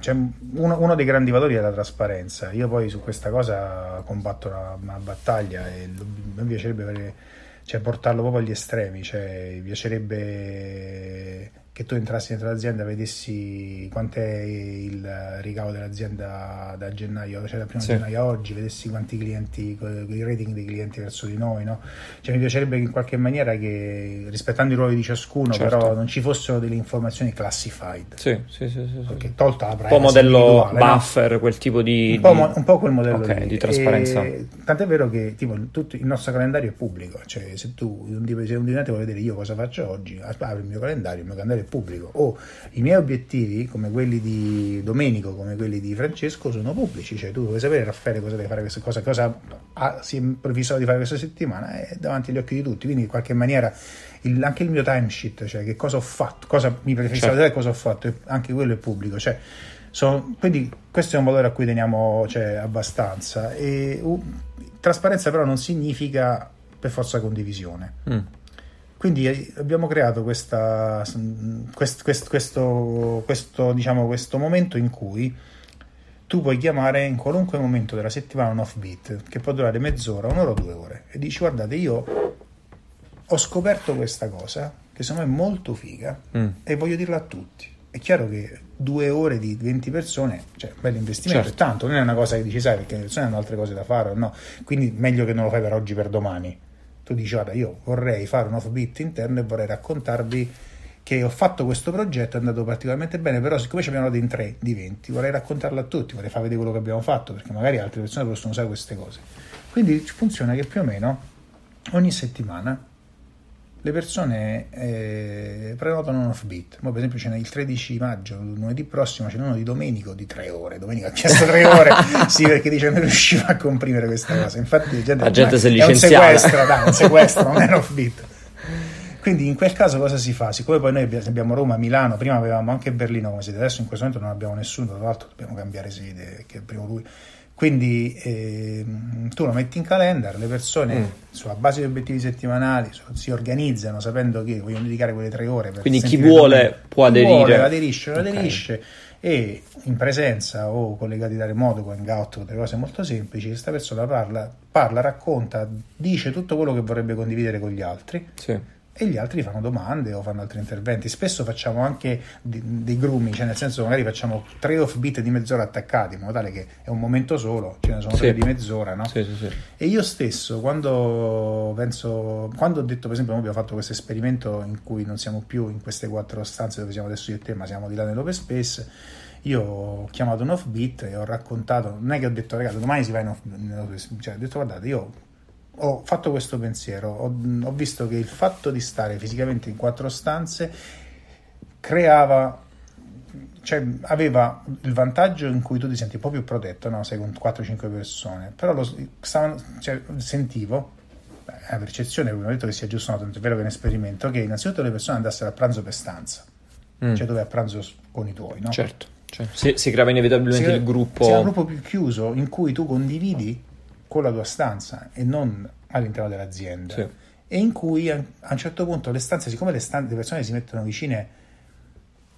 cioè, uno, uno, dei grandi valori è la trasparenza, io poi su questa cosa combatto una, una battaglia e mi piacerebbe avere, cioè, portarlo proprio agli estremi, cioè, mi piacerebbe che tu entrassi dentro l'azienda, vedessi quant'è il ricavo dell'azienda da gennaio, cioè da prima sì. gennaio a oggi, vedessi quanti clienti, i rating dei clienti verso di noi, no? Cioè mi piacerebbe che in qualche maniera che, rispettando i ruoli di ciascuno, certo. però non ci fossero delle informazioni classified. Sì, sì, sì. sì, sì. tolta la privacy. Un po' modello buffer, no? quel tipo di... Un po', di... un po quel modello okay, di, trasparenza. E, tant'è vero che tipo, tutto, il nostro calendario è pubblico, cioè se tu un, se un dipendente vuoi vedere io cosa faccio oggi, apri il mio calendario, il mio calendario è pubblico, o i miei obiettivi, come quelli di Domenico, come quelli di Francesco, sono pubblici, cioè tu vuoi sapere Raffaele cosa deve fare questa cosa, cosa ha, si è previsto di fare questa settimana, è davanti agli occhi di tutti, quindi in qualche maniera il, anche il mio timesheet, cioè che cosa ho fatto, cosa mi preferisco certo. cosa ho fatto, anche quello è pubblico, cioè sono, quindi questo è un valore a cui teniamo cioè, abbastanza. E, uh, trasparenza però non significa per forza condivisione. Mm. Quindi eh, abbiamo creato questa, quest, quest, questo, questo, diciamo, questo momento in cui tu puoi chiamare in qualunque momento della settimana un offbeat che può durare mezz'ora, un'ora o due ore e dici guardate io ho scoperto questa cosa che secondo me è molto figa mm. e voglio dirla a tutti. È chiaro che due ore di 20 persone, cioè un bel investimento, certo. tanto non è una cosa che dici sai perché le persone hanno altre cose da fare o no, quindi meglio che non lo fai per oggi per domani tu dici guarda io vorrei fare un off-beat interno e vorrei raccontarvi che ho fatto questo progetto, è andato particolarmente bene, però siccome ci abbiamo dato in 3 di 20, vorrei raccontarlo a tutti, vorrei far vedere quello che abbiamo fatto, perché magari altre persone possono usare queste cose. Quindi funziona che più o meno ogni settimana le persone eh, prenotano un offbeat. Mo per esempio c'è il 13 maggio, lunedì prossimo, c'è uno di Domenico di tre ore. Domenico ha chiesto tre ore, sì, perché dice non riusciva a comprimere questa cosa. Infatti la gente, la gente si è un sequestro, dai, un sequestro, non è un offbeat. Quindi in quel caso cosa si fa? Siccome poi noi abbiamo Roma, Milano, prima avevamo anche Berlino come sede, adesso in questo momento non abbiamo nessuno, tra l'altro dobbiamo cambiare sede, che è primo lui quindi eh, tu lo metti in calendar, le persone mm. sulla base di obiettivi settimanali si organizzano sapendo che vogliono dedicare quelle tre ore. Quindi chi vuole può aderire. Vuole, aderisce, okay. aderisce e in presenza o collegati da remoto con Hangout, delle cose molto semplici, questa persona parla, parla, racconta, dice tutto quello che vorrebbe condividere con gli altri. Sì e gli altri fanno domande o fanno altri interventi. Spesso facciamo anche dei, grumi, cioè nel senso magari facciamo tre offbeat di mezz'ora attaccati, in modo tale che è un momento solo, ce ne sono sì. tre di mezz'ora, no? Sì, sì, e io stesso, quando penso, quando ho detto, per esempio, abbiamo fatto questo esperimento in cui non siamo più in queste quattro stanze dove siamo adesso io e te, ma siamo di là nell'open space. Io ho chiamato un offbeat e ho raccontato, non è che ho detto ragazzi domani si va in off, cioè ho detto guardate io ho fatto questo pensiero, ho, ho, visto che il fatto di stare fisicamente in quattro stanze creava, cioè aveva il vantaggio in cui tu ti senti un po' più protetto, no? sei con 4-5 persone, però lo, stavano, cioè, sentivo, è una percezione, come ho detto che sia giusto, no, tanto è vero che è un esperimento, che innanzitutto le persone andassero a pranzo per stanza, mm. cioè dove a pranzo con i tuoi, no? Certo. Cioè, si, si, creava inevitabilmente si, il gruppo. Si un gruppo più chiuso in cui tu condividi con la tua stanza e non all'interno dell'azienda. Sì. E in cui a, un certo punto le stanze, siccome le, stanze, le persone si mettono vicine,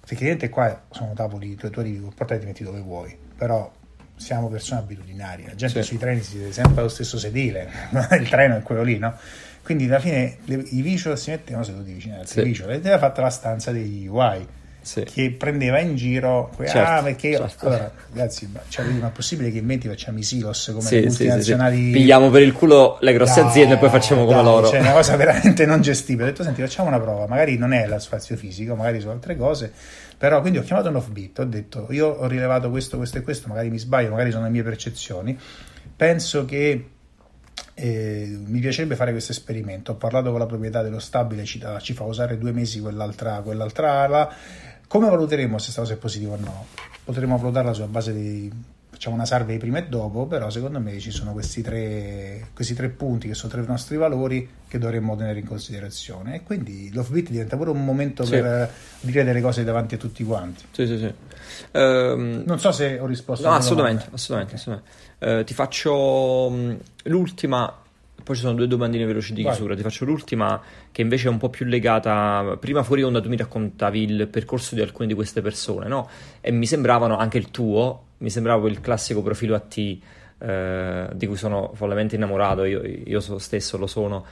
effettivamente qua sono tavoli, tu, arrivi, portati ti metti dove vuoi, però siamo persone abitudinarie, la gente sì. sui treni si siede sempre allo stesso sedile, il treno è quello lì, no? Quindi alla fine le, i visual si mettono seduti vicini al sì. visual ed era fatta la stanza degli UI sì. che prendeva in giro certo, ah perché certo. allora ragazzi cioè, ma è possibile che in 20 facciamo i silos come sì, le multinazionali sì, pigliamo per il culo le grosse dai, aziende e poi facciamo come dai, loro cioè una cosa veramente non gestibile ho detto senti facciamo una prova magari non è lo spazio fisico magari su altre cose però quindi ho chiamato un offbeat ho detto io ho rilevato questo questo e questo magari mi sbaglio magari sono le mie percezioni penso che eh, mi piacerebbe fare questo esperimento. Ho parlato con la proprietà dello stabile, ci, ci fa usare due mesi quell'altra, quell'altra ala. Come valuteremo se questa cosa è positiva o no? Potremmo valutarla sulla base di facciamo una survey prima e dopo, però secondo me ci sono questi tre, questi tre punti che sono tre nostri valori che dovremmo tenere in considerazione e quindi l'offbeat diventa pure un momento sì. per dire delle cose davanti a tutti quanti. Sì, sì, sì. Um, non so se ho risposto. No, assolutamente, assolutamente, assolutamente. Uh, ti faccio um, l'ultima poi ci sono due domandine veloci di chiusura. Ti faccio l'ultima, che invece è un po' più legata. Prima fuori onda tu mi raccontavi il percorso di alcune di queste persone, no? E mi sembravano anche il tuo, mi sembrava il classico profilo a T eh, di cui sono follemente innamorato, io, io stesso lo sono.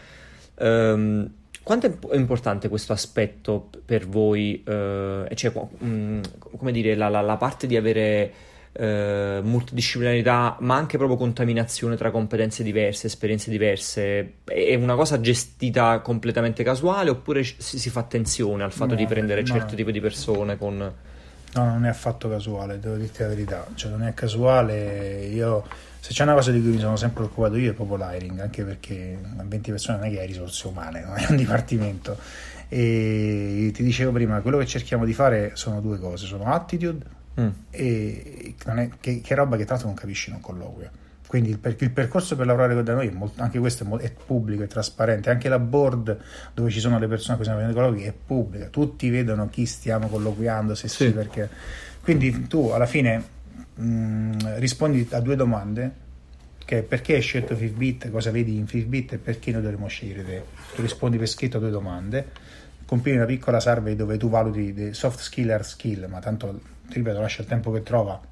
Um, quanto è importante questo aspetto per voi? Eh, cioè, mh, mm, come dire, la, la, la, parte di avere eh, multidisciplinarità, ma anche proprio contaminazione tra competenze diverse, esperienze diverse, è una cosa gestita completamente casuale oppure si, si fa attenzione al fatto no, di prendere no, certo tipo di persone con... No, non è affatto casuale, devo dirti la verità, cioè non è casuale, io se c'è una cosa di cui mi sono sempre occupato io è proprio l'hiring, anche perché a 20 persone non è che hai risorse umane, non è un dipartimento. E ti dicevo prima, quello che cerchiamo di fare sono due cose, sono attitude mm. e è, che, che roba che tra l'altro non capisci in un colloquio. Quindi il, per, il, percorso per lavorare da noi, è molto, anche questo è, molto, è, pubblico, è trasparente, anche la board dove ci sono le persone che stiamo facendo i colloqui è pubblica, tutti vedono chi stiamo colloquiando, se sì, sì perché... Quindi tu alla fine mh, mm, rispondi a due domande, perché hai scelto Fitbit, cosa vedi in Fitbit e perché noi dovremmo scegliere te. Tu rispondi per scritto a due domande, compili una piccola survey dove tu valuti soft skill e hard skill, ma tanto, ti ripeto, lascia il tempo che trova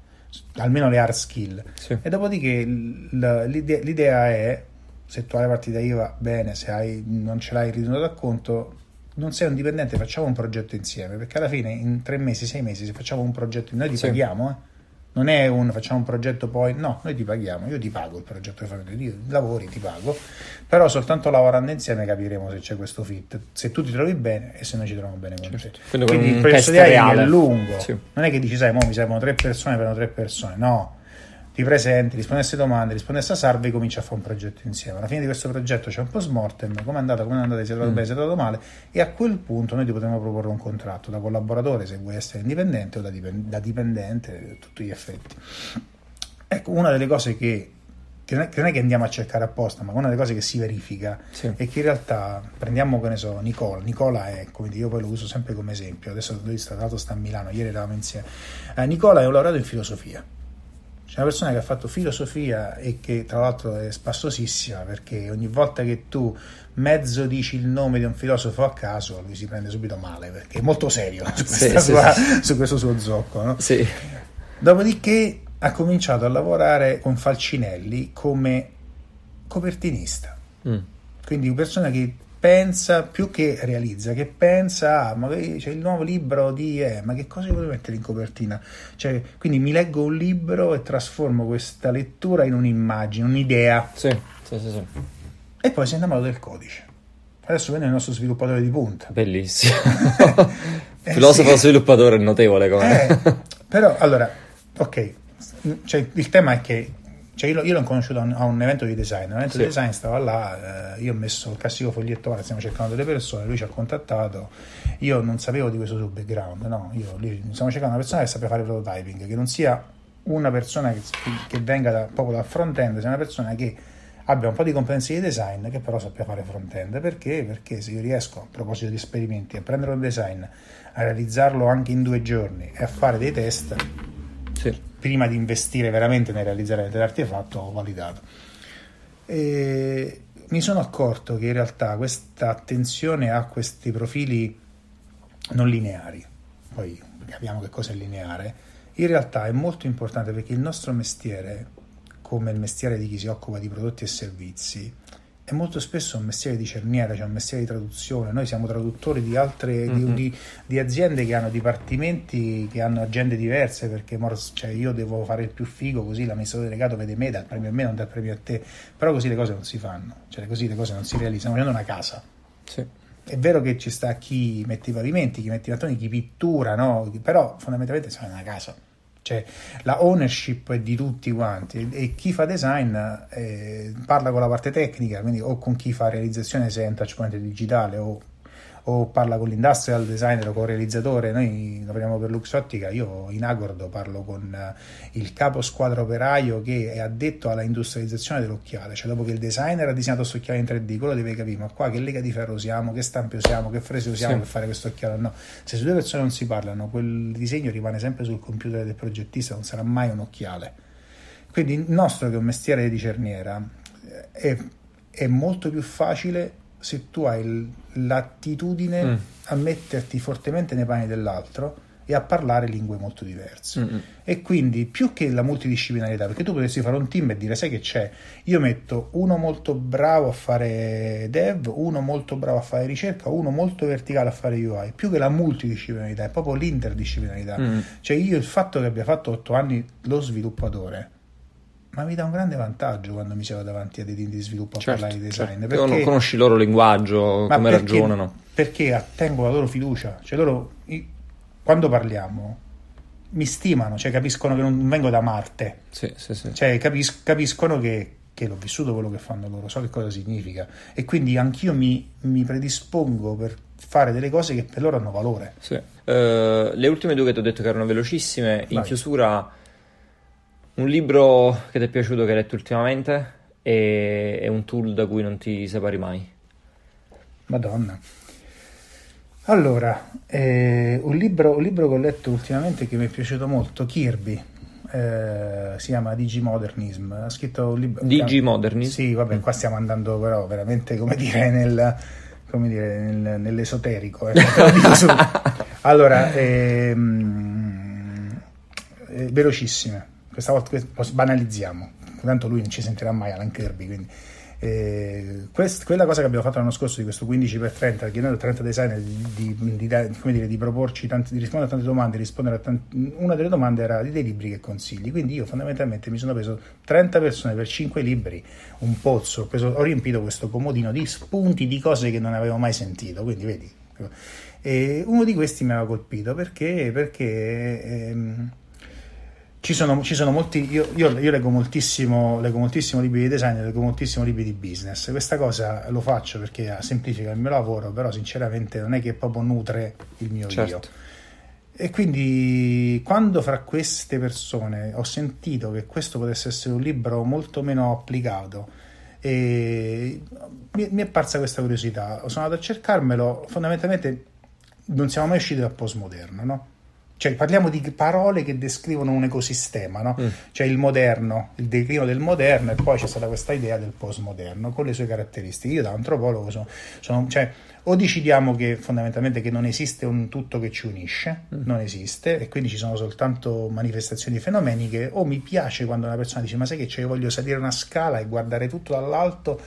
almeno le hard skill. Sì. E dopodiché l'idea, l'idea, è, se tu hai la partita IVA, bene, se hai, non ce l'hai ritenuto da conto, non sei un dipendente, facciamo un progetto insieme, perché alla fine in tre mesi, sei mesi, se facciamo un progetto, noi ti sì. paghiamo, eh? Non è un facciamo un progetto poi, no, noi ti paghiamo, io ti pago il progetto che fai, io lavori, ti pago, però soltanto lavorando insieme capiremo se c'è questo fit, se tu ti trovi bene e se noi ci troviamo bene con certo. te. Quindi, Quindi il processo di è lungo, sì. non è che dici sai, mo mi servono tre persone, per tre persone, no, ti presenti, rispondi a domande, rispondi a salve e cominci a fare un progetto insieme. Alla fine di questo progetto c'è un post mortem, come è andata, come è andata, si è trovato mm. bene, si è trovato male e a quel punto noi ti potremo proporre un contratto da collaboratore se vuoi essere indipendente o da, dipend- da dipendente tutti gli effetti. Ecco, una delle cose che che non, è, che andiamo a cercare apposta, ma una delle cose che si verifica sì. è che in realtà prendiamo, che ne so, Nicola. Nicola è, come io poi lo uso sempre come esempio, adesso lui sta, sta a Milano, ieri eravamo insieme. Eh, Nicola è un laureato in filosofia una persona che ha fatto filosofia e che tra l'altro è spassosissima perché ogni volta che tu mezzo dici il nome di un filosofo a caso lui si prende subito male perché è molto serio su, sì, sua, sì. su questo suo zocco. No? Sì. Dopodiché ha cominciato a lavorare con Falcinelli come copertinista. Mm. Quindi una persona che pensa più che realizza, che pensa, ah, ma c'è il nuovo libro di, eh, ma che cosa voglio mettere in copertina? Cioè, quindi mi leggo un libro e trasformo questa lettura in un'immagine, un'idea. Sì, sì, sì. sì. E poi si è innamorato del codice. Adesso viene il nostro sviluppatore di punta. Bellissimo. eh, Filosofo sì. sviluppatore notevole come. Eh, però, allora, ok, cioè, il tema è che cioè io, io l'ho conosciuto a un, a un, evento di design, un evento sì. di design stava là, eh, io ho messo il classico foglietto, guarda, stiamo cercando delle persone, lui ci ha contattato, io non sapevo di questo suo background, no, io lì, stiamo cercando una persona che sappia fare prototyping, che non sia una persona che, che venga da, proprio dal front-end, sia una persona che abbia un po' di competenze di design che però sappia fare front-end. Perché? Perché se io riesco, a proposito di esperimenti, a prendere un design, a realizzarlo anche in due giorni e a fare dei test, prima di investire veramente nel realizzare l'artefatto ho validato. E mi sono accorto che in realtà questa attenzione a questi profili non lineari, poi capiamo che cosa è lineare, in realtà è molto importante perché il nostro mestiere, come il mestiere di chi si occupa di prodotti e servizi, è molto spesso un mestiere di cerniera, cioè un mestiere di traduzione. Noi siamo traduttori di altre mm-hmm. di, di, aziende che hanno dipartimenti che hanno agende diverse perché cioè, io devo fare il più figo così l'amministratore delegato vede me, dà il premio a me, non dà il premio a te. Però così le cose non si fanno, cioè così le cose non si realizzano. Stiamo facendo una casa. Sì. È vero che ci sta chi mette i pavimenti, chi mette i mattoni, chi pittura, no? però fondamentalmente siamo in una casa cioè la ownership è di tutti quanti. E chi fa design eh, parla con la parte tecnica, quindi o con chi fa realizzazione se è un touchpoint digitale o o parla con l'industrial designer o con il realizzatore, noi lavoriamo per Luxottica, io in Agordo parlo con eh, il capo squadra operaio che è addetto alla industrializzazione dell'occhiale, cioè dopo che il designer ha disegnato questo occhiale in 3D, quello deve capire ma qua che lega di ferro usiamo, che stampe usiamo, che frese usiamo sì. per fare questo occhiale, no, se su due persone non si parlano quel disegno rimane sempre sul computer del progettista, non sarà mai un occhiale. Quindi il nostro che è un mestiere di cerniera è, è molto più facile se tu hai l'attitudine mm. a metterti fortemente nei panni dell'altro e a parlare lingue molto diverse. Mm-hmm. E quindi più che la multidisciplinarità, perché tu potresti fare un team e dire sai che c'è, io metto uno molto bravo a fare dev, uno molto bravo a fare ricerca, uno molto verticale a fare UI, più che la multidisciplinarità, è proprio l'interdisciplinarità. Mm-hmm. Cioè io il fatto che abbia fatto otto anni lo sviluppatore, ma mi dà un grande vantaggio quando mi siamo davanti a dei team di sviluppo a certo, parlare di design. Certo. Perché, conosci il loro linguaggio, come perché, ragionano. Perché attengo la loro fiducia, cioè loro quando parliamo mi stimano, cioè capiscono che non vengo da Marte, sì, sì, sì. Cioè, capis- capiscono che, che, l'ho vissuto quello che fanno loro, so che cosa significa e quindi anch'io mi, mi predispongo per fare delle cose che per loro hanno valore. Uh, le ultime due che ti ho detto che erano velocissime, in Vai. chiusura un libro che ti è piaciuto che hai letto ultimamente e, e un tool da cui non ti separi mai. Madonna. Allora, eh, un, libro, un, libro, che ho letto ultimamente che mi è piaciuto molto, Kirby, eh, si chiama Digimodernism, ha scritto un libro... Digimodernism? Sì, vabbè, qua stiamo andando però veramente, come dire, nel, come dire, nel, nell'esoterico. Eh, allora, ehm, eh, velocissime, questa volta banalizziamo, tanto lui non ci sentirà mai Alan Kirby, quindi eh, quest, quella cosa che abbiamo fatto l'anno scorso di questo 15x30, chiedendo a 30 designer di, di, di, di proporci tanti, di rispondere a tante domande, rispondere a tanti, una delle domande era di dei libri che consigli. Quindi io fondamentalmente mi sono preso 30 persone per 5 libri, un pozzo, ho, preso, ho riempito questo comodino di spunti di cose che non avevo mai sentito. Quindi vedi. E uno di questi mi aveva colpito perché, perché ehm, ci sono, ci sono, molti, io, io, io leggo, moltissimo, leggo, moltissimo, libri di design, leggo moltissimo libri di business. Questa cosa lo faccio perché semplifica il mio lavoro, però sinceramente non è che proprio nutre il mio certo. io. E quindi quando fra queste persone ho sentito che questo potesse essere un libro molto meno applicato, mi, mi, è parsa questa curiosità. Sono andato a cercarmelo, fondamentalmente non siamo mai usciti dal postmoderno, no? Cioè, parliamo di parole che descrivono un ecosistema, no? mm. Cioè il moderno, il declino del moderno e poi c'è stata questa idea del postmoderno con le sue caratteristiche. Io da antropologo sono, sono cioè, o decidiamo che fondamentalmente che non esiste un tutto che ci unisce, mm. non esiste e quindi ci sono soltanto manifestazioni fenomeniche, o mi piace quando una persona dice ma sai che c'è, io voglio salire una scala e guardare tutto dall'alto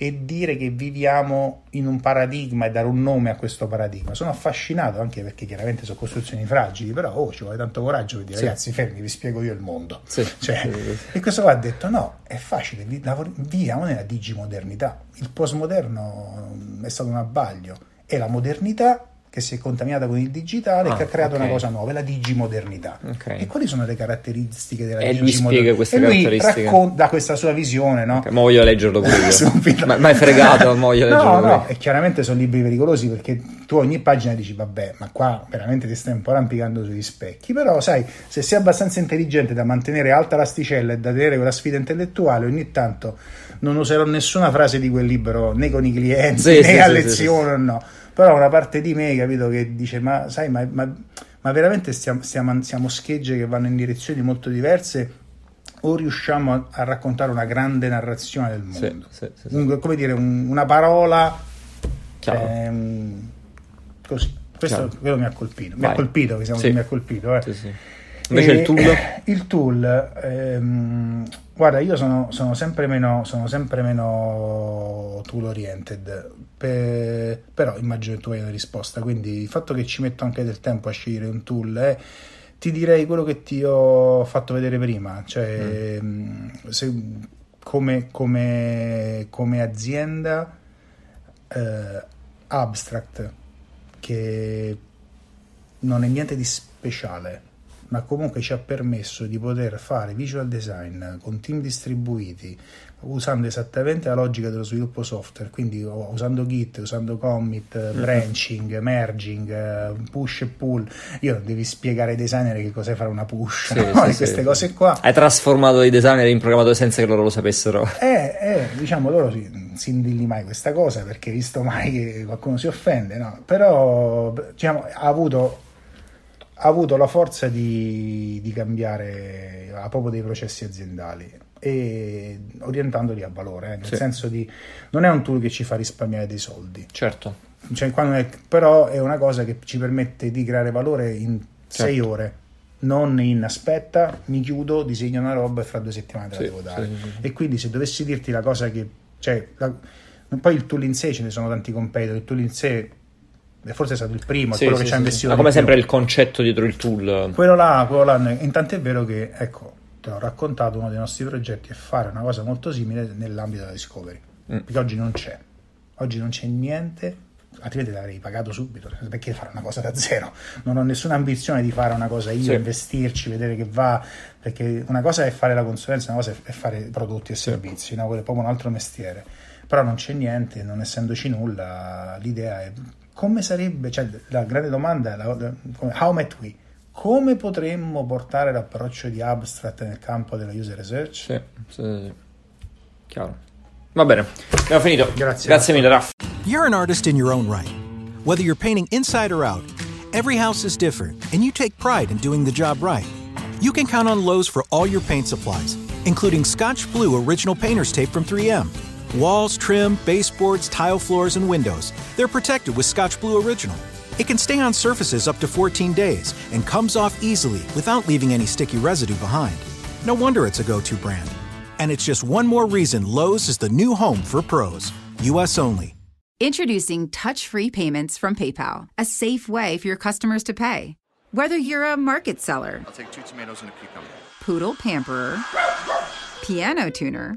e dire che viviamo in un paradigma e dare un nome a questo paradigma. Sono affascinato anche perché chiaramente sono costruzioni fragili, però oh, ci vuole tanto coraggio per dire sì. ragazzi fermi, vi spiego io il mondo. Sì. Cioè, e questo qua ha detto no, è facile, viviamo nella digimodernità. Il postmoderno è stato un abbaglio e la modernità che si è contaminata con il digitale e che ha ah, creato okay. una cosa nuova, la digimodernità. Okay. E quali sono le caratteristiche della e digimodernità? E lui spiega e lui racconta questa sua visione, no? Okay, ma voglio leggerlo pure io. ma, ma è fregato, ma voglio leggerlo No, no, e chiaramente sono libri pericolosi perché tu ogni pagina dici vabbè, ma qua veramente ti stai un po' rampicando sugli specchi, però sai, se sei abbastanza intelligente da mantenere alta l'asticella e da tenere quella sfida intellettuale, ogni tanto non userò nessuna frase di quel libro né con i clienti sì, né sì, a sì, lezione, no però una parte di me, capito, che dice, ma sai, ma, ma, ma veramente stiamo, stiamo, siamo schegge che vanno in direzioni molto diverse o riusciamo a, a raccontare una grande narrazione del mondo? Sì, sì, sì, un, come dire, un, una parola ehm, così. Questo, mi ha colpito, mi Vai. ha colpito, che mi ha colpito. Eh. Invece e, il tool? Il tool, ehm, guarda, io sono, sono, sempre meno, sono sempre meno tool oriented, per, però immagino che tu hai una risposta, quindi il fatto che ci metto anche del tempo a scegliere un tool è... Eh, ti direi quello che ti ho fatto vedere prima, cioè mm. se, come, come, come, azienda eh, Abstract, che non è niente di speciale, ma comunque ci ha permesso di poter fare visual design con team distribuiti usando esattamente la logica dello sviluppo software, quindi usando Git, usando commit, mm-hmm. branching, merging, push e pull. Io non devi spiegare ai designer che cos'è fare una push, sì, no? sì, queste sì. cose qua. Hai trasformato i designer in programmatori senza che loro lo sapessero. Eh, eh diciamo loro si, si indilli mai questa cosa perché visto mai che qualcuno si offende, no? Però diciamo, ha avuto ha avuto la forza di, di cambiare proprio dei processi aziendali e orientandoli a valore, eh, nel sì. senso di non è un tool che ci fa risparmiare dei soldi. Certo. Cioè, è, però è una cosa che ci permette di creare valore in sei certo. ore non in aspetta, mi chiudo, disegno una roba e fra due settimane te la sì, devo dare. Sì, e quindi se dovessi dirti la cosa che... Cioè, la, poi il tool in sé ce ne sono tanti competitor, il tool in sé forse è stato il primo, sì, quello sì, che ci ha investito. Ma come sempre il concetto dietro il tool. Quello là, quello là, intanto è vero che, ecco, te l'ho raccontato, uno dei nostri progetti è fare una cosa molto simile nell'ambito della discovery, mm. perché oggi non c'è. Oggi non c'è niente altrimenti l'avrei pagato subito perché fare una cosa da zero non ho nessuna ambizione di fare una cosa io sì. investirci vedere che va perché una cosa è fare la consulenza una cosa è fare prodotti e servizi no? quello è proprio un altro mestiere però non c'è niente non essendoci nulla l'idea è come sarebbe cioè la grande domanda è how met we come potremmo portare l'approccio di abstract nel campo della user research sì, sì, sì. chiaro Va bene, abbiamo finito. Grazie. Grazie mille, Raff. You're an artist in your own right. Whether you're painting inside or out, every house is different, and you take pride in doing the job right. You can count on Lowe's for all your paint supplies, including Scotch Blue Original Painter's Tape from 3M. Walls, trim, baseboards, tile floors, and windows. They're protected with Scotch Blue Original. It can stay on surfaces up to 14 days and comes off easily without leaving any sticky residue behind. No wonder it's a go to brand. And it's just one more reason Lowe's is the new home for pros. US only. Introducing touch free payments from PayPal, a safe way for your customers to pay. Whether you're a market seller, I'll take two tomatoes and a cucumber, poodle pamperer, piano tuner,